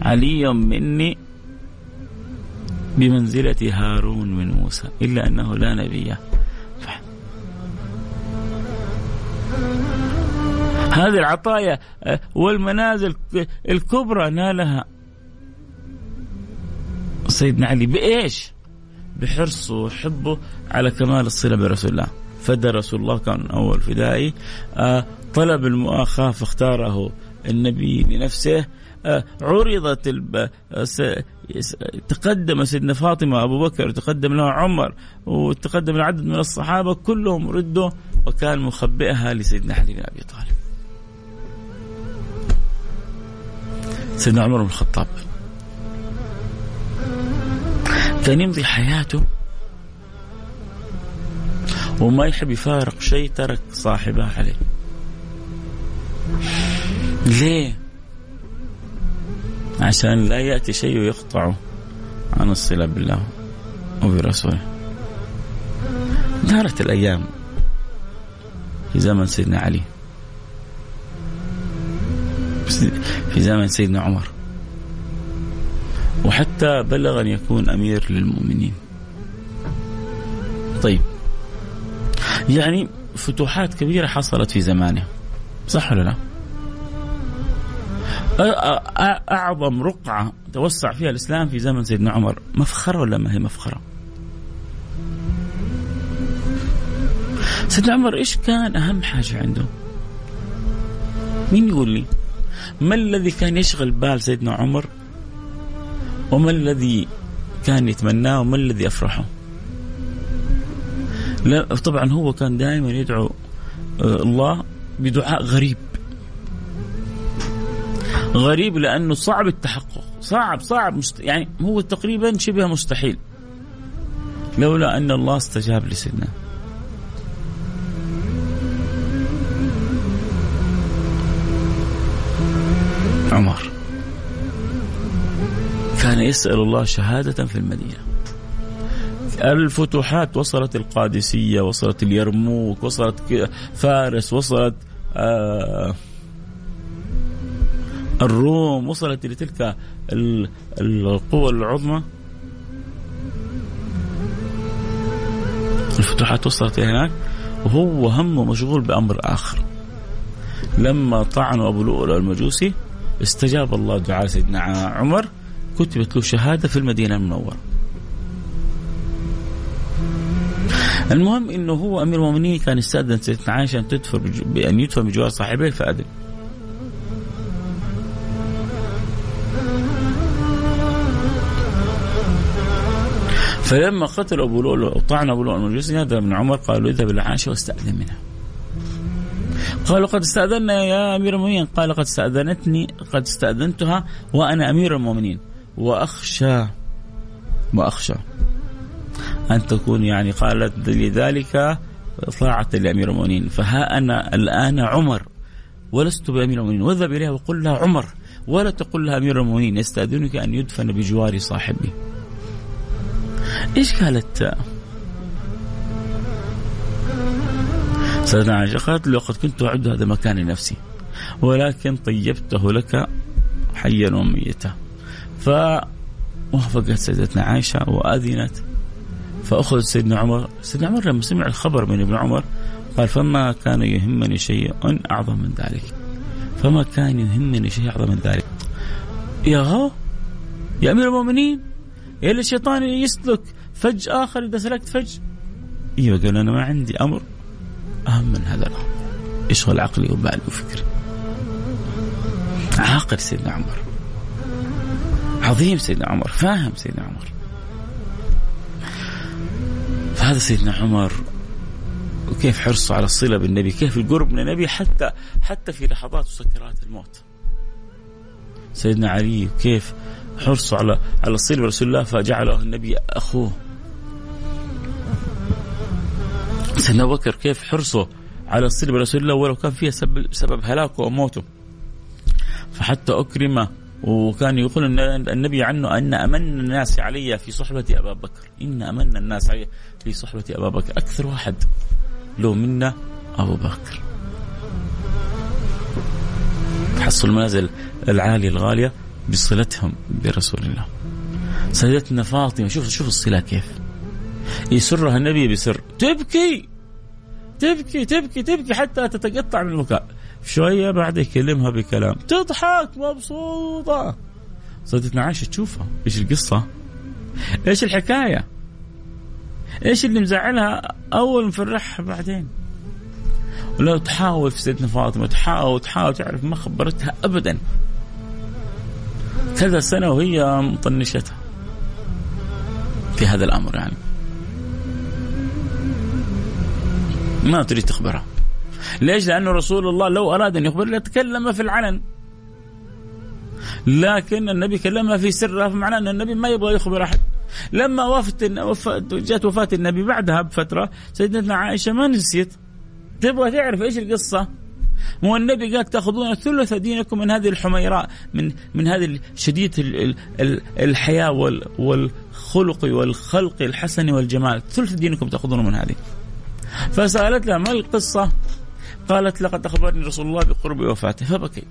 علي مني بمنزلة هارون من موسى إلا أنه لا نبي. هذه العطايا آه، والمنازل الكبرى نالها. سيدنا علي بإيش؟ بحرصه وحبه على كمال الصلة برسول الله. فدى رسول الله كان أول فدائي. آه، طلب المؤاخاة فاختاره النبي لنفسه. آه، عرضت الب... تقدم سيدنا فاطمة أبو بكر وتقدم له عمر وتقدم العدد من الصحابة كلهم ردوا وكان مخبئها لسيدنا علي بن أبي طالب. سيدنا عمر بن الخطاب. كان يمضي حياته وما يحب يفارق شيء ترك صاحبه عليه. ليه؟ عشان لا يأتي شيء يقطع عن الصلة بالله وبرسوله. دارت الأيام في زمن سيدنا علي. في زمن سيدنا عمر. وحتى بلغ أن يكون أمير للمؤمنين طيب يعني فتوحات كبيرة حصلت في زمانه صح ولا لا؟ أعظم رقعة توسع فيها الإسلام في زمن سيدنا عمر مفخرة ولا ما هي مفخرة؟ سيدنا عمر إيش كان أهم حاجة عنده؟ مين يقول لي؟ ما الذي كان يشغل بال سيدنا عمر؟ وما الذي كان يتمناه وما الذي أفرحه؟ لا طبعا هو كان دائما يدعو آه، الله بدعاء غريب. غريب لأنه صعب التحقق صعب صعب مست... يعني هو تقريبا شبه مستحيل. لولا أن الله استجاب لسيدنا يسأل الله شهادة في المدينة. الفتوحات وصلت القادسية وصلت اليرموك وصلت فارس وصلت آه الروم وصلت إلى تلك القوى العظمى. الفتوحات وصلت هناك وهو همه مشغول بأمر آخر. لما طعنوا أبو لؤلؤ المجوسي استجاب الله دعاء سيدنا عمر كتبت له شهادة في المدينة المنورة المهم إنه هو أمير المؤمنين كان يستأذن سيدنا عائشة أن تدفن بان يدفن بجوار صاحبيه فأذن. فلما قتل أبو لؤلؤ وطعن أبو لؤلؤ المجوسي نادى ابن عمر قالوا اذهب إلى عائشة واستأذن منها. قالوا قد استاذنا يا أمير المؤمنين قال قد استأذنتني قد استأذنتها وأنا أمير المؤمنين وأخشى وأخشى أن تكون يعني قالت لذلك طاعة لأمير المؤمنين. فها أنا الآن عمر ولست بأمير المؤمنين. واذهب إليها وقل لها عمر ولا تقل لها أمير المؤمنين. يستأذنك أن يدفن بجوار صاحبي إيش قالت؟ سيدنا عائشة قالت لقد كنت أعد هذا المكان لنفسي ولكن طيبته لك حيا وميتا. فوافقت سيدتنا عائشة وأذنت فأخذ سيدنا عمر سيدنا عمر لما سمع الخبر من ابن عمر قال فما كان يهمني شيء أعظم من ذلك فما كان يهمني شيء أعظم من ذلك. يا هو يا أمير المؤمنين يا الشيطان يسلك فج آخر إذا سلكت فج. أيوه قال أنا ما عندي أمر أهم من هذا الأمر. يشغل عقلي وبالي وفكري عاقل سيدنا عمر. عظيم سيدنا عمر فاهم سيدنا عمر فهذا سيدنا عمر وكيف حرصه على الصلة بالنبي، كيف القرب من النبي حتى حتى في لحظات وسكرات الموت. سيدنا علي كيف حرصه على على الصلة برسول الله فجعله النبي أخوه. سيدنا أبو بكر كيف حرصه على الصلة برسول الله ولو كان فيها سبب, سبب هلاكه وموته. فحتى اكرم وكان يقول النبي عنه أن أمن الناس علي في صحبة أبا بكر، إن أمن الناس علي في صحبة أبا بكر، أكثر واحد له منا أبو بكر. تحصل المنازل العالية الغالية بصلتهم برسول الله. سيدتنا فاطمة شوف شوف الصله كيف. يسرها النبي بسر، تبكي تبكي تبكي تبكي حتى تتقطع من البكاء. شوية بعد يكلمها بكلام. تضحك مبسوطة. صدتنا عايشه تشوفها إيش القصة؟ إيش الحكاية؟ إيش اللي مزعلها أول مفرحها بعدين؟ ولو تحاول في سيدنا فاطمة تحاول تحاول تعرف ما خبرتها ابدا. كذا سنة وهي مطنشتها. في هذا الأمر يعني. ما تريد تخبرها. ليش؟ لأنه رسول الله لو أراد أن يخبر لتكلم في العلن. لكن النبي كلمها في سرها فمعناه أن النبي ما يبغى يخبر أحد. لما وافت جاءت وفاة النبي بعدها بفترة سيدتنا عائشة ما نسيت. تبغى تعرف إيش القصة؟ مو النبي قال تأخذون ثلث دينكم من هذه الحميراء من من هذه شديدة الحياة والخلق والخلق الحسن والجمال. ثلث دينكم تأخذون من هذه. فسألت لها ما القصة؟ قالت لقد أخبرني رسول الله بقرب وفاته فبكيت.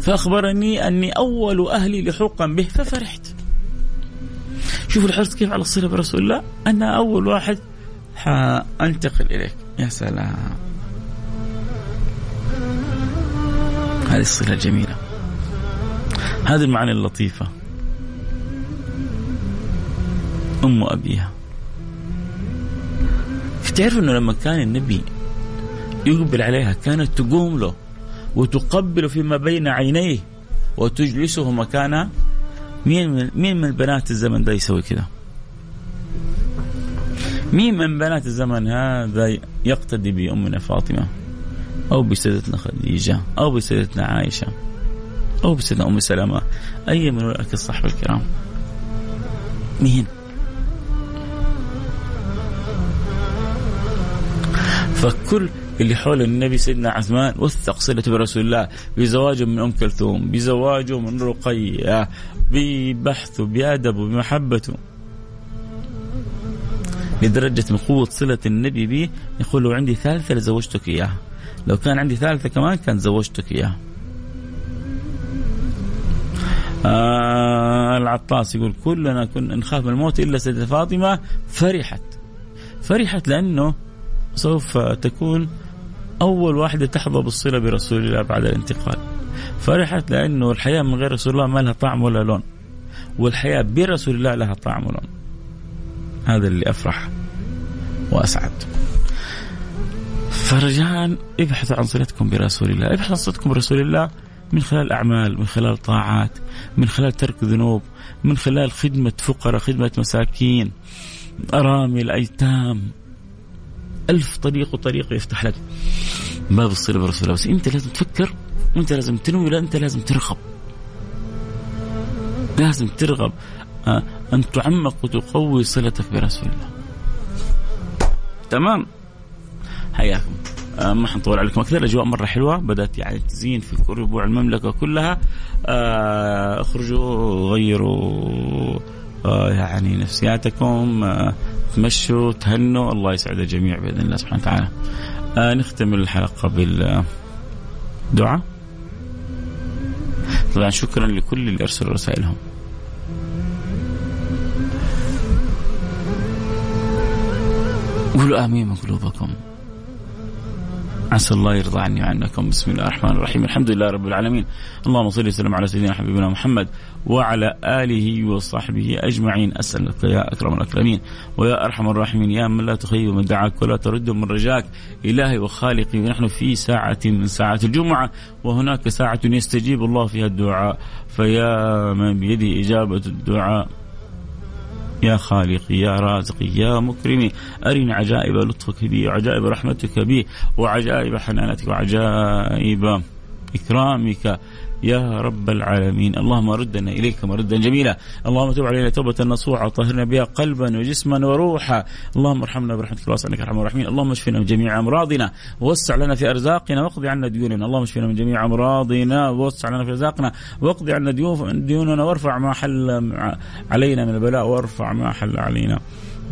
فأخبرني أني أول أهلي لحوقا به ففرحت. شوفوا الحرص كيف على الصلة برسول الله. أنا أول واحد حأنتقل إليك. يا سلام. هذه الصلة الجميله هذه المعاني اللطيفة. أم أبيها. تعرف إنه لما كان النبي يقبل عليها كانت تقوم له وتقبل فيما بين عينيه وتجلسه مكانها مين من مين من بنات الزمن ده يسوي كذا؟ مين من بنات الزمن هذا يقتدي بأمنا فاطمة أو بسيدتنا خديجة أو بسيدتنا عائشة أو بسيدنا أم سلمة أي من أولئك الصحبة الكرام مين؟ فكل اللي حول النبي سيدنا عثمان وثق صلته برسول الله بزواجه من أم كلثوم بزواجه من رقية ببحثه بادبه بمحبته لدرجة من قوة صلة النبي به يقول لو عندي ثالثة لزوجتك إياها. لو كان عندي ثالثة كمان كان زوجتك إياها. آه العطاس يقول كلنا كنا نخاف من الموت إلا سيدة فاطمة فرحت. فرحت لأنه سوف تكون أول واحدة تحظى بالصلة برسول الله بعد الانتقال. فرحت لأنه الحياة من غير رسول الله ما لها طعم ولا لون. والحياة برسول الله لها طعم ولون. هذا اللي أفرح وأسعد. فرجاء ابحثوا عن صلتكم برسول الله. ابحثوا عن صلتكم برسول الله من خلال أعمال من خلال طاعات من خلال ترك ذنوب من خلال خدمة فقراء خدمة مساكين أرامل أيتام. ألف طريق وطريق يفتح لك باب الصلة برسول الله. بس أنت لازم تفكر وأنت لازم تنوي لا أنت لازم ترغب. لازم ترغب آه، أن تعمق وتقوي صلتك برسول الله. تمام؟ حياكم. آه، ما حنطول عليكم أكثر. الأجواء مرة حلوة. بدأت يعني تزين في ربوع المملكة كلها. آه، اخرجوا غيروا يعني نفسياتكم. تمشوا تهنوا. الله يسعد الجميع بإذن الله سبحانه وتعالى. نختم الحلقة بالدعاء. طبعا شكرا لكل اللي أرسلوا رسائلهم. قولوا آمين من قلوبكم. عسى الله يرضى عني وعنكم. بسم الله الرحمن الرحيم. الحمد لله رب العالمين. اللهم صل وسلم على سيدنا حبيبنا محمد وعلى آله وصحبه أجمعين. اسالك يا أكرم الأكرمين ويا أرحم الراحمين. يا من لا تخيب من دعاك ولا ترد من رجاك. إلهي وخالقي ونحن في ساعة من ساعات الجمعة. وهناك ساعة يستجيب الله فيها الدعاء. فيا من بيده إجابة الدعاء. يا خالقي يا رازقي يا مكرمي أرني عجائب لطفك بي وعجائب رحمتك بي وعجائب حنانتك وعجائب إكرامك. يا رب العالمين. اللهم ردنا إليك مردا جميلا. اللهم تب علينا توبة نصوحة طهرنا بها قلبا وجسما وروحا. اللهم ارحمنا برحمتك الواسعة إنك أرحم الراحمين. اللهم اشفنا من جميع أمراضنا. ووسع لنا في أرزاقنا واقض عنا ديوننا. اللهم اشفنا من جميع أمراضنا. ووسع لنا في أرزاقنا. واقض عنا ديوننا وارفع ما حل علينا من البلاء. وارفع ما حل علينا.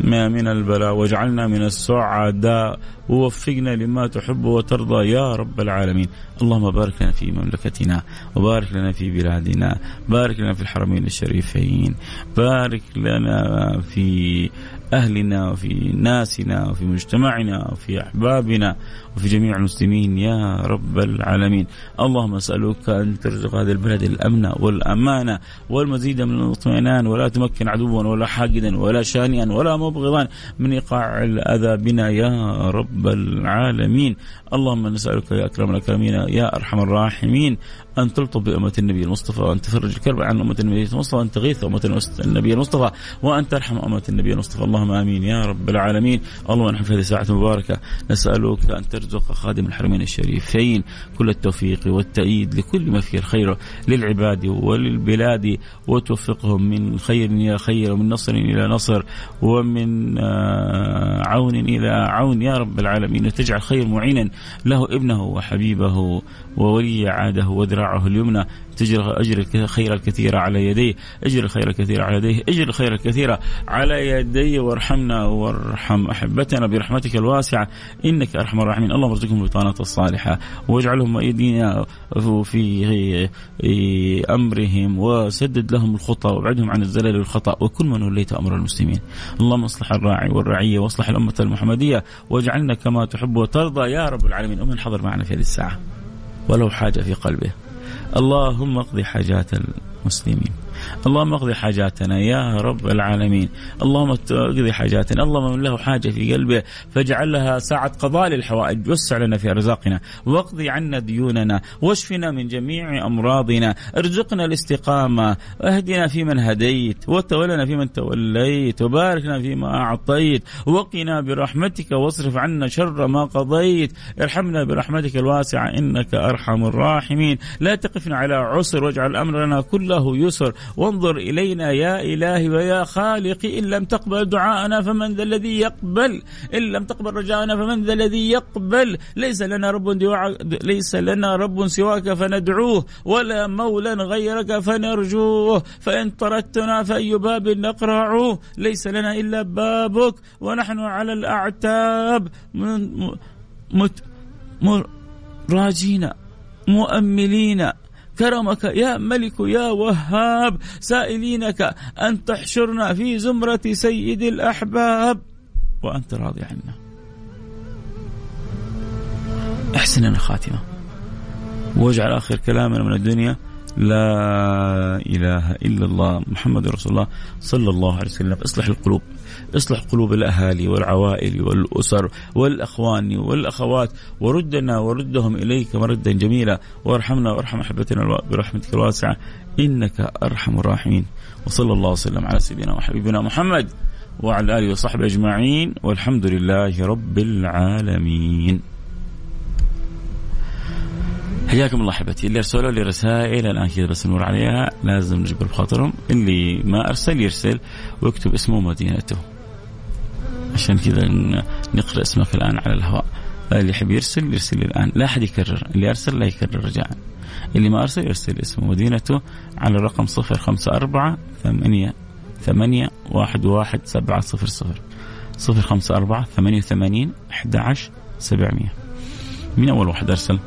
من البلاء واجعلنا من السعداء. ووفقنا لما تحب وترضى يا رب العالمين. اللهم بارك لنا في مملكتنا وبارك لنا في بلادنا. بارك لنا في الحرمين الشريفين. بارك لنا في أهلنا وفي ناسنا وفي مجتمعنا وفي أحبابنا. وفي جميع المسلمين يا رب العالمين. اللهم أسألك أن ترزق هذا البلد الأمن والأمانة والمزيد من الاطمئنان ولا تمكن عدوا ولا حاقدا ولا شانئا ولا مبغضا من إيقاع الأذى بنا يا رب العالمين. اللهم نسألك يا أكرم الأكرمين يا أرحم الراحمين أن تلطف بأمة النبي المصطفى وأن تفرج الكرب عن أمة النبي المصطفى وأن تغيث أمة النبي المصطفى وأن ترحم أمة النبي المصطفى. اللهم آمين يا رب العالمين. اللهم نحن في هذه الساعة المباركة. نسألك أن ترزق خادم الحرمين الشريفين. كل التوفيق والتأييد لكل ما فيه الخير للعباد وللبلاد وتوفقهم من خير إلى خير ومن نصر إلى نصر ومن آه، عون إلى عون يا رب العالمين وتجعل خير معينا له ابنه وحبيبه وولي عاده وذراعه اليمنى. تجري أجر الخير الكثير على يديه. أجر الخير الكثير على يديه. أجر الخير الكثير على يديه. وارحمنا وارحم أحبتنا برحمتك الواسعة. إنك أرحم الراحمين. اللهم ارزقهم البطانة الصالحة. واجعلهم أيدينا في أمرهم. وسدد لهم الخطى وابعدهم عن الزلل والخطأ. وكل من وليت أمر المسلمين. اللهم اصلح الراعي والرعية. واصلح الأمة المحمدية. واجعلنا كما تحب وترضى. يا رب العالمين. ومن حضر معنا في هذه الساعة. ولو حاجة في قلبه. اللهم اقضي حاجات المسلمين. اللهم اقضي حاجاتنا يا رب العالمين. اللهم اقضي حاجاتنا. اللهم من له حاجة في قلبه فاجعل لها ساعة قضاء للحوائج. وسع لنا في أرزاقنا واقضي عنا ديوننا. واشفنا من جميع أمراضنا. ارزقنا الاستقامة. اهدنا فيمن هديت وتولنا فيمن توليت. وبارك لنا فيما أعطيت. وقنا برحمتك واصرف عنا شر ما قضيت. ارحمنا برحمتك الواسعة. إنك أرحم الراحمين. لا تقفنا على عسر واجعل أمرنا كله يسر. وانظر إلينا يا إلهي ويا خالقي إن لم تقبل دعاءنا فمن ذا الذي يقبل. إن لم تقبل رجاءنا فمن ذا الذي يقبل. ليس لنا رب ليس لنا رب سواك فندعوه ولا مولا غيرك فنرجوه. فإن طردتنا فأي باب نقرعه ليس لنا إلا بابك ونحن على الأعتاب. مت راجين مؤملين. كرمك يا ملك يا وهاب سائلينك أن تحشرنا في زمرة سيد الأحباب. وأنت راضي عنا. أحسن لنا خاتمة. واجعل آخر كلامنا من الدنيا لا إله إلا الله محمد رسول الله صلى الله عليه وسلم. اصلح القلوب اصلح قلوب الأهالي والعوائل والأسر والأخوان والأخوات وردنا وردهم إليك مردا جميلا. وارحمنا وارحم أحبتنا برحمتك الواسعة. إنك أرحم الراحمين. وصلى الله وسلم على سيدنا وحبيبنا محمد وعلى آله وصحبه أجمعين. والحمد لله رب العالمين. حياكم الله أحبتي. اللي ارسلوا لي رسائل الآن كذا بس نمر عليها. لازم نجبر بخاطرهم. اللي ما أرسل يرسل ويكتب اسمه ومدينته. عشان كذا نقرأ اسمك الآن على الهواء. اللي يحب يرسل يرسل الآن. لا أحد يكرر. اللي أرسل لا يكرر رجاء. اللي ما أرسل يرسل اسمه ومدينته على الرقم 054 ثمانية ثمانية واحد واحد سبعة صفر صفر. صفر خمسة أربعة ثمانية وثمانين أحد عشر سبعمية. من أول واحد أرسل؟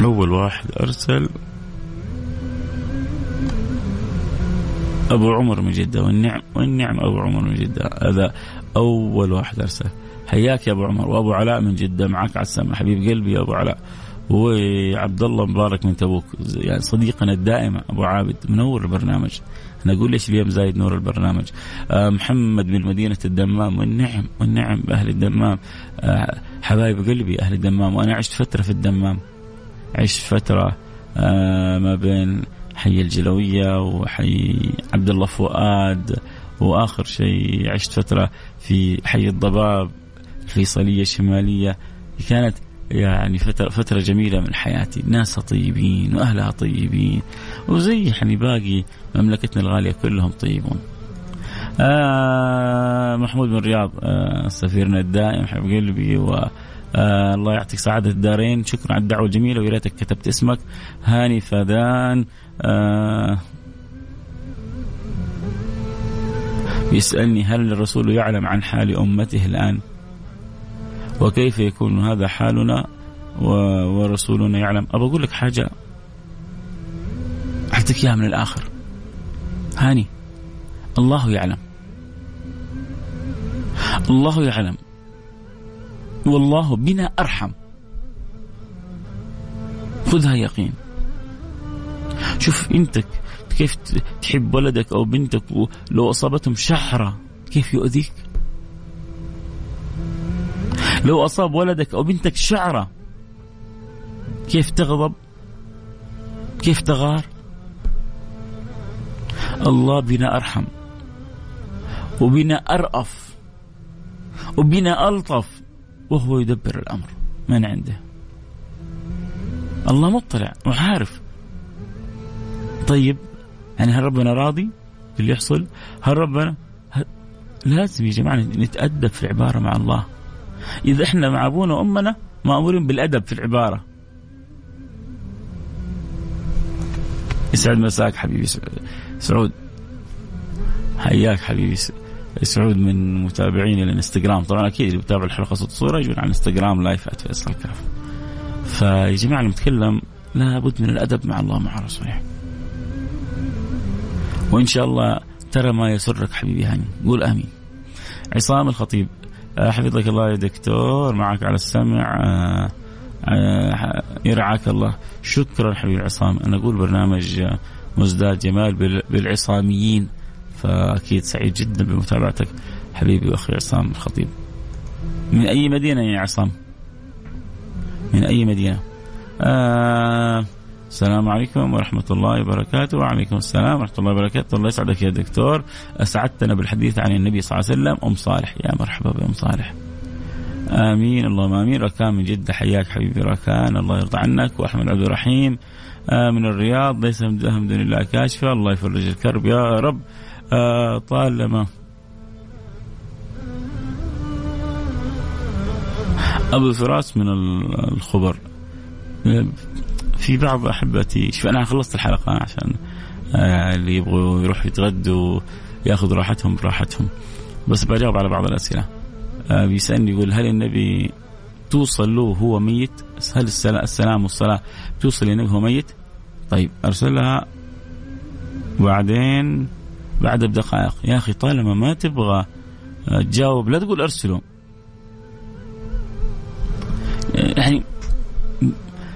أول واحد أرسل أبو عمر من جدة والنعم والنعم أبو عمر من جدة. هذا أول واحد أرسل. حياك يا أبو عمر. وأبو علاء من جدة معك على السماء حبيب قلبي يا أبو علاء. وعبد الله مبارك من تبوك. يعني صديقنا الدائم أبو عابد منور البرنامج. أنا أقول ليش اليوم زايد نور البرنامج؟ آه محمد من مدينة الدمام. والنعم والنعم بأهل الدمام. آه حبايب قلبي أهل الدمام. وأنا عشت فترة في الدمام. عشت فترة آه ما بين حي الجلوية وحي عبد الله فؤاد وآخر شيء عشت فترة في حي الضباب الفيصلية الشمالية. كانت يعني فترة, فترة جميلة من حياتي. ناسها طيبين وأهلها طيبين وزي يعني باقي مملكتنا الغالية كلهم طيبون. آه محمود بن رياض آه سفيرنا الدائم حبيب قلبي و آه الله يعطيك سعادة الدارين. شكرا على الدعوة الجميلة ويا ريتك كتبت اسمك. هاني فدان آه يسألني هل الرسول يعلم عن حال أمته الآن؟ وكيف يكون هذا حالنا ورسولنا يعلم؟ أبى أقول لك حاجة. أعطيك إياها من الآخر. هاني الله يعلم. الله يعلم. والله بنا أرحم. خذها يقين. شوف انت كيف تحب ولدك أو بنتك لو أصابتهم شحرة كيف يؤذيك؟ لو أصاب ولدك أو بنتك شعرة كيف تغضب؟ كيف تغار؟ الله بنا أرحم. وبنا أرأف. وبنا ألطف. وهو يدبر الأمر من عنده. الله مطلع وعارف. طيب يعني هل ربنا راضي باللي يحصل؟ هل ربنا هل... لازم يا جماعة نتأدب في العبارة مع الله. إذا إحنا مع أبونا وأمنا مأمورين بالأدب في العبارة. يسعد مساك حبيبي سعود. حياك حبيبي سعود. من متابعين الانستغرام. طبعا أكيد اللي بيتابع الحلقة صوت صورة يجون على الانستغرام لايف @فيصل كاف فيا جماعة نتكلم لابد من الأدب مع الله مع رسوله. وإن شاء الله ترى ما يسرك حبيبي هاني. قول آمين. عصام الخطيب. آه، حفظك الله يا دكتور. معك على السمع. آه، آه، يرعاك الله. شكرا حبيبي عصام. أنا أقول برنامج مزداد جمال بالعصاميين. فأكيد سعيد جدا بمتابعتك. حبيبي وأخي عصام الخطيب. من أي مدينة يا عصام؟ من أي مدينة؟ آه السلام عليكم ورحمة الله وبركاته. وعليكم السلام ورحمة الله وبركاته. الله يسعدك يا دكتور. أسعدتنا بالحديث عن النبي صلى الله عليه وسلم. أم صالح يا مرحبا بأم صالح. آمين اللهم آمين. ركان من جدة حياك حبيبي ركان. الله يرضى عنك. وأحمد عبد الرحيم آه من الرياض ليس من دون الله كاشفة. الله يفرج الكرب. يا رب. طالما أبو فراس من الخبر. في بعض أحبتي شوف أنا خلصت الحلقة عشان آه، اللي يبغوا يروحوا يتغدوا ياخذوا راحتهم براحتهم. بس بجاوب على بعض الأسئلة. آه، بيسألني يقول هل النبي توصل له هو ميت؟ هل السلام والصلاة توصل للنبي هو ميت؟ طيب أرسلها. وبعدين بعد بدقائق يا أخي طالما ما تبغى آه، تجاوب لا تقول أرسلوا يعني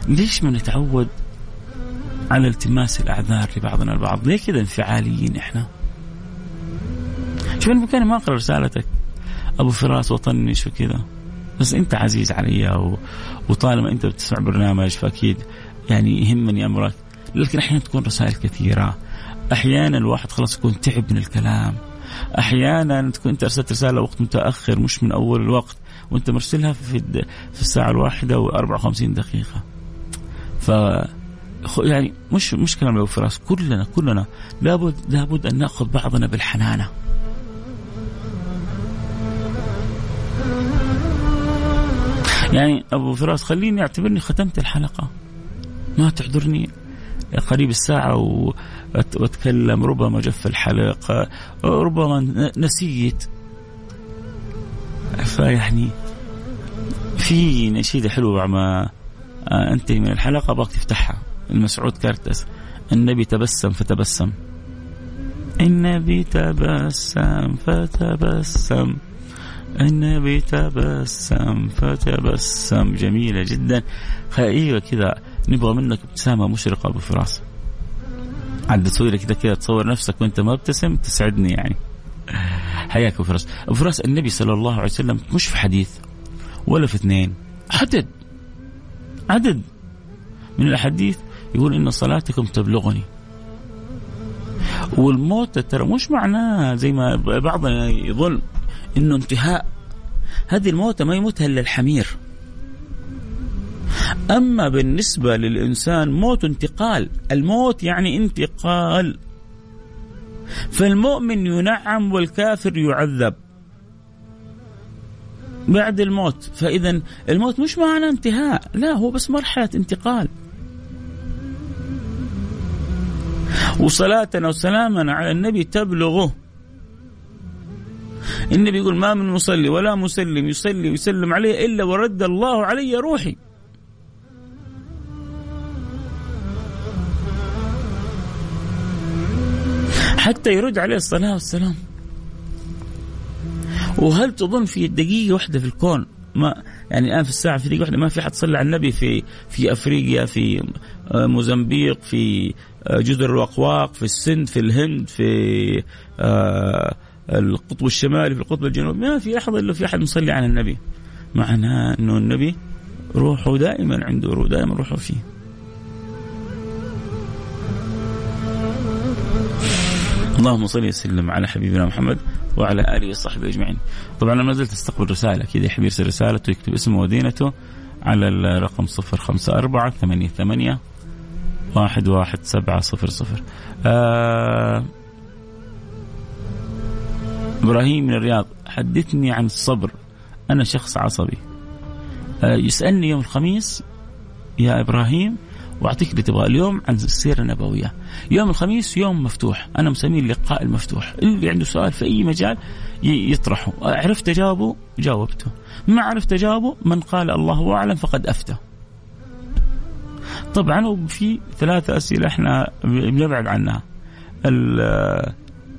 ليش ما نتعود على التماس الأعذار لبعضنا البعض؟ ليه كذا انفعاليين إحنا؟ شوف المكان ما أقرأ رسالتك أبو فراس وطنش وكذا بس أنت عزيز علي. وطالما أنت بتسمع برنامج فأكيد يعني يهمني أمرك لكن أحيانا تكون رسائل كثيرة أحيانا الواحد خلاص يكون تعب من الكلام. أحيانا تكون أنت أرسلت رسالة وقت متأخر مش من أول الوقت وأنت مرسلها في في الساعة الواحدة و54 دقيقة. ف يعني مش مش كلام ابو فراس كلنا كلنا لابد لابد أن نأخذ بعضنا بالحنانة. يعني أبو فراس خليني أعتبرني ختمت الحلقة. ما تحضرني قريب الساعة وأتكلم ربما جف الحلقة ربما نسيت. فيعني في نشيدة حلوة بعد ما أنتهي من الحلقة ابغاك تفتحها المسعود كارتس. النبي تبسم فتبسم. النبي تبسم فتبسم. النبي تبسم فتبسم. جميلة جدا. أيوه كذا. نبغى منك ابتسامة مشرقة أبو فراس. عاد تسوي لك كذا تصور نفسك وأنت مبتسم تسعدني يعني. *laughs* حياك أبو فراس. أبو فراس النبي صلى الله عليه وسلم مش في حديث ولا في اثنين. عدد عدد. من الأحاديث يقول إن صلاتكم تبلغني. والموت ترى مش معناه زي ما بعضنا يظن إنه انتهاء. هذه الموتة ما يموتها إلا الحمير. أما بالنسبة للإنسان موت انتقال. الموت يعني انتقال. فالمؤمن ينعم والكافر يعذب. بعد الموت. فإذا الموت مش معنى انتهاء. لا هو بس مرحلة انتقال. وصلاتنا وسلامنا على النبي تبلغه. النبي يقول ما من مصلي ولا مسلم يصلي ويسلم عليه إلا ورد الله علي روحي. حتى يرد عليه الصلاة والسلام. وهل تظن في دقيقة واحدة في الكون ما يعني الآن في الساعة في دقيقة واحدة ما في حد صلى على النبي في في أفريقيا في آه، موزمبيق في آه، جزر الأقواق في السند في الهند في آه القطب الشمالي في القطب الجنوبي. ما في لحظة إلا في أحد مصلي على النبي. معناه أنه النبي روحه دائما عنده روح دائما روحه فيه. اللهم صل وسلم على حبيبنا محمد وعلى آله وصحبه أجمعين. طبعا أنا ما زلت أستقبل رسائل أكيد يحب يرسل رسالته ويكتب اسمه ودينته على الرقم 054 88 11700 آه إبراهيم من الرياض حدثني عن الصبر. أنا شخص عصبي. آه، يسألني يوم الخميس يا إبراهيم وأعطيك اللي تبغاه. اليوم عن السيرة النبوية. يوم الخميس يوم مفتوح. أنا مسميه اللقاء المفتوح. اللي عنده سؤال في أي مجال يطرحه. عرفت اجاوبه جاوبته. ما عرفت اجاوبه من قال الله أعلم فقد أفتى. طبعا وفي ثلاثة أسئلة إحنا بنبعد عنها.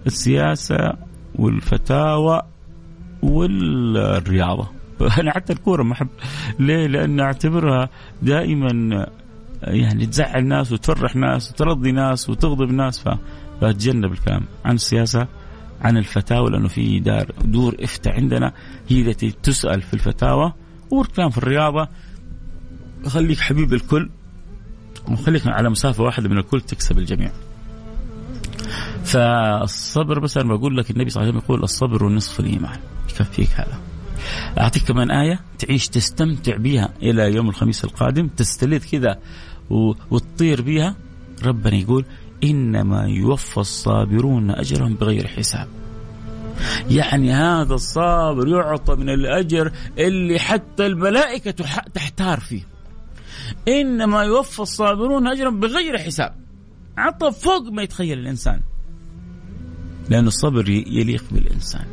السياسة والفتاوى والرياضة. *laughs* أنا حتى الكورة ما أحب. ليه؟ لأن أعتبرها دائما يعني تزعل ناس وتفرح ناس وترضي ناس وتغضب ناس. فأتجنب الكلام عن السياسة عن الفتاوى لأنه في دار دور إفتاء عندنا. هي التي تسأل في الفتاوى والكلام في الرياضة. خليك حبيب الكل وخليك على مسافة واحدة من الكل تكسب الجميع. فالصبر بس أنا بقول لك النبي صلى الله عليه وسلم يقول الصبر نصف الإيمان. يكفيك هذا؟ أعطيك كمان آية تعيش تستمتع بها إلى يوم الخميس القادم. تستلذ كذا وتطير بها ربنا يقول إنما يوفى الصابرون أجرهم بغير حساب. يعني هذا الصابر يعطى من الأجر اللي حتى الملائكة تحتار فيه. إنما يوفى الصابرون أجرهم بغير حساب. عطى فوق ما يتخيل الإنسان. لأن الصبر يليق بالإنسان.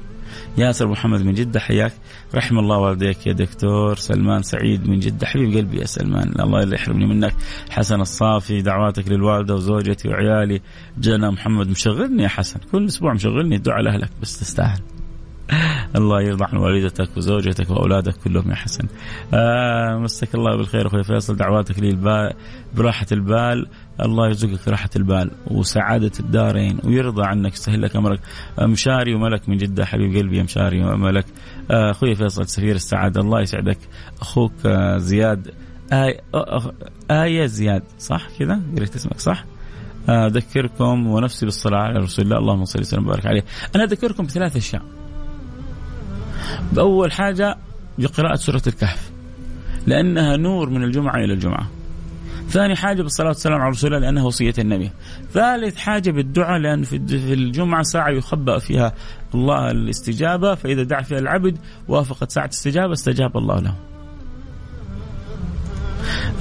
ياسر محمد من جدة حياك. رحم الله والديك يا دكتور. سلمان سعيد من جدة حبيب قلبي يا سلمان. الله لا يحرمني منك. حسن الصافي دعواتك للوالدة وزوجتي وعيالي. جنى محمد مشغلني يا حسن. كل أسبوع مشغلني الدعاء لأهلك بس تستاهل. *laughs* الله يرضى عن والدتك وزوجتك وأولادك كلهم يا حسن. آه مسك الله بالخير أخوي فيصل دعواتك لي براحة البال. الله يرزقك راحة البال وسعادة الدارين ويرضى عنك يسهل لك أمرك. مشاري وملك من جدة حبيب قلبي يا مشاري وملك. آه، أخوي فيصل سفير السعادة الله يسعدك. أخوك آه، زياد. آية, آية زياد صح كذا؟ قريت اسمك صح؟ أذكركم ونفسي بالصلاة على رسول الله. اللهم صل وسلم وبارك عليه. أنا أذكركم بثلاث أشياء. بأول حاجة بقراءة سورة الكهف لأنها نور من الجمعة إلى الجمعة. ثاني حاجة بالصلاة والسلام على رسول الله لأنها وصية النبي. ثالث حاجة بالدعاء لأن في الجمعة ساعة يخبأ فيها الله الاستجابة فإذا دعا فيها العبد وافقت ساعة استجابة استجاب الله له.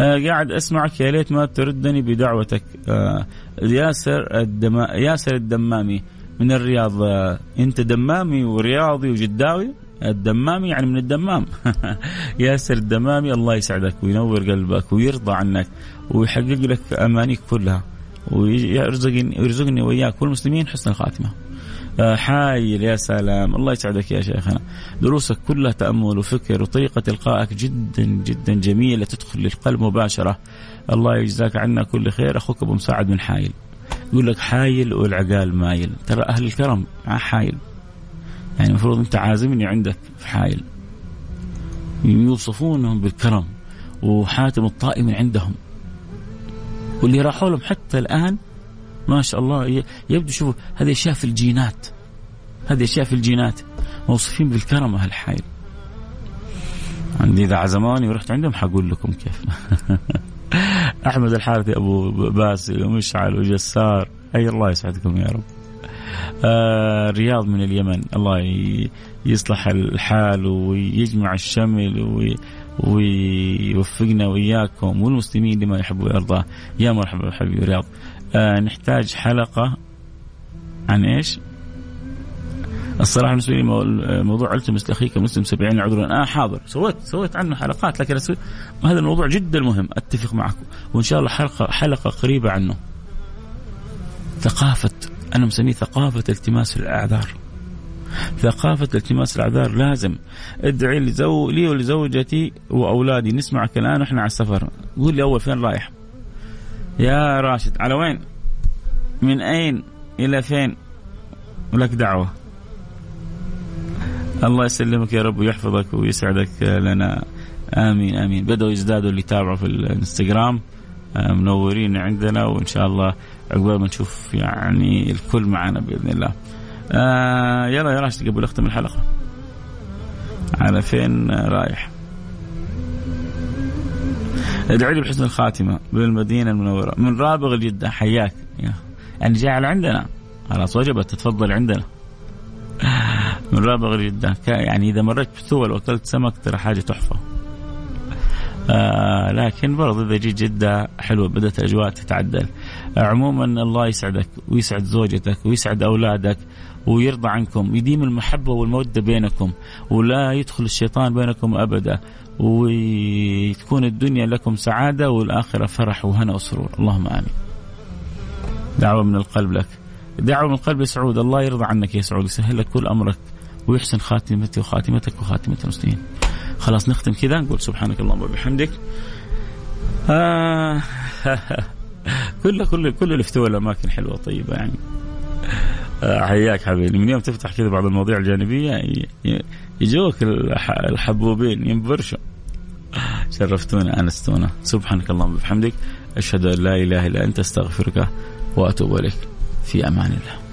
آه قاعد أسمعك يا ليت ما تردني بدعوتك. آه ياسر الدما ياسر الدمامي من الرياض. آه أنت دمامي ورياضي وجداوي؟ الدمامي يعني من الدمام. *laughs* ياسر الدمامي الله يسعدك وينور قلبك ويرضى عنك ويحقق لك أمانيك كلها ويرزقني ويرزقني وإياك والمسلمين حسن الخاتمة. آه، حايل يا سلام. الله يسعدك يا شيخنا. دروسك كلها تأمل وفكر وطريقة إلقائك جدا جدا جميلة تدخل للقلب مباشرة. الله يجزاك عنا كل خير. أخوك أبو مساعد من حايل. يقول لك حايل والعقال مايل. ترى أهل الكرم مع حايل. يعني المفروض أنت عازمني عندك في حايل يوصفونهم بالكرم وحاتم الطائي من عندهم. واللي راحوا لهم حتى الآن ما شاء الله يبدو شوفوا هذه اشياء في الجينات. هذه اشياء في الجينات. موصوفين بالكرم أهل الحي عندي اذا عزموني ورحت عندهم حقول لكم كيف. *laughs* أحمد الحارثي أبو باسل ومشعل وجسار اي الله يسعدكم يا رب. آه رياض من اليمن. الله يصلح الحال ويجمع الشمل ويوفقنا وإياكم والمسلمين لما يحب ويرضاه يا مرحبا حبيبي رياض. آه نحتاج حلقة عن إيش؟ الصراحة بالنسبة لي موضوع ألتمس لأخيك المسلم سبعين عذرا. أنا آه حاضر. سويت سويت عنه حلقات لكن هذا الموضوع جدا مهم. أتفق معكم. وإن شاء الله حلقه حلقة قريبة عنه. ثقافة أنا مسميه ثقافة التماس الأعذار. ثقافة التماس الأعذار لازم ادعي لزو... لي ولزوجتي وأولادي نسمعك الآن وإحنا على السفر. قول لي أول فين رايح؟ يا راشد على وين؟ من أين إلى فين؟ ولك دعوة. الله يسلمك يا رب ويحفظك ويسعدك لنا. آمين آمين. بدأوا يزدادوا اللي يتابعوا في الانستغرام آه، منورين عندنا وإن شاء الله عقبال ما نشوف يعني الكل معنا بإذن الله. آه يلا يا راشد قبل أختم الحلقة. على فين رايح؟ ادعي لي بحسن الخاتمة بالمدينة المنورة. من رابغ جده حياك. يعني جاي على عندنا. خلاص وجبت. تتفضل عندنا. من رابغ جده يعني إذا مريت بثول وأكلت سمك ترى حاجة تحفة. آه لكن برضه إذا جيت جدة حلوة. بدأت الاجواء تتعدل. عموما الله يسعدك ويسعد زوجتك ويسعد أولادك ويرضى عنكم يديم المحبة والمودة بينكم ولا يدخل الشيطان بينكم أبدا وتكون الدنيا لكم سعادة والآخرة فرح وهنا وسرور. اللهم آمين. دعوة من القلب لك. دعوة من القلب يا سعود الله يرضى عنك يا سعود يسهل لك كل أمرك ويحسن خاتمتي وخاتمتك وخاتمة المسلمين. خلاص نختم كذا نقول سبحانك اللهم وبحمدك. آه. *laughs* *laughs* كل كل كل الافتواء الاماكن حلوة طيبة يعني. آه حياك حبيبي. من يوم تفتح كذا بعض المواضيع الجانبية يجوك الحبوبين ينبرشوا. شرفتونا آنستونا. سبحانك اللهم وبحمدك. أشهد أن لا إله إلا أنت أستغفرك وأتوب إليك. في أمان الله.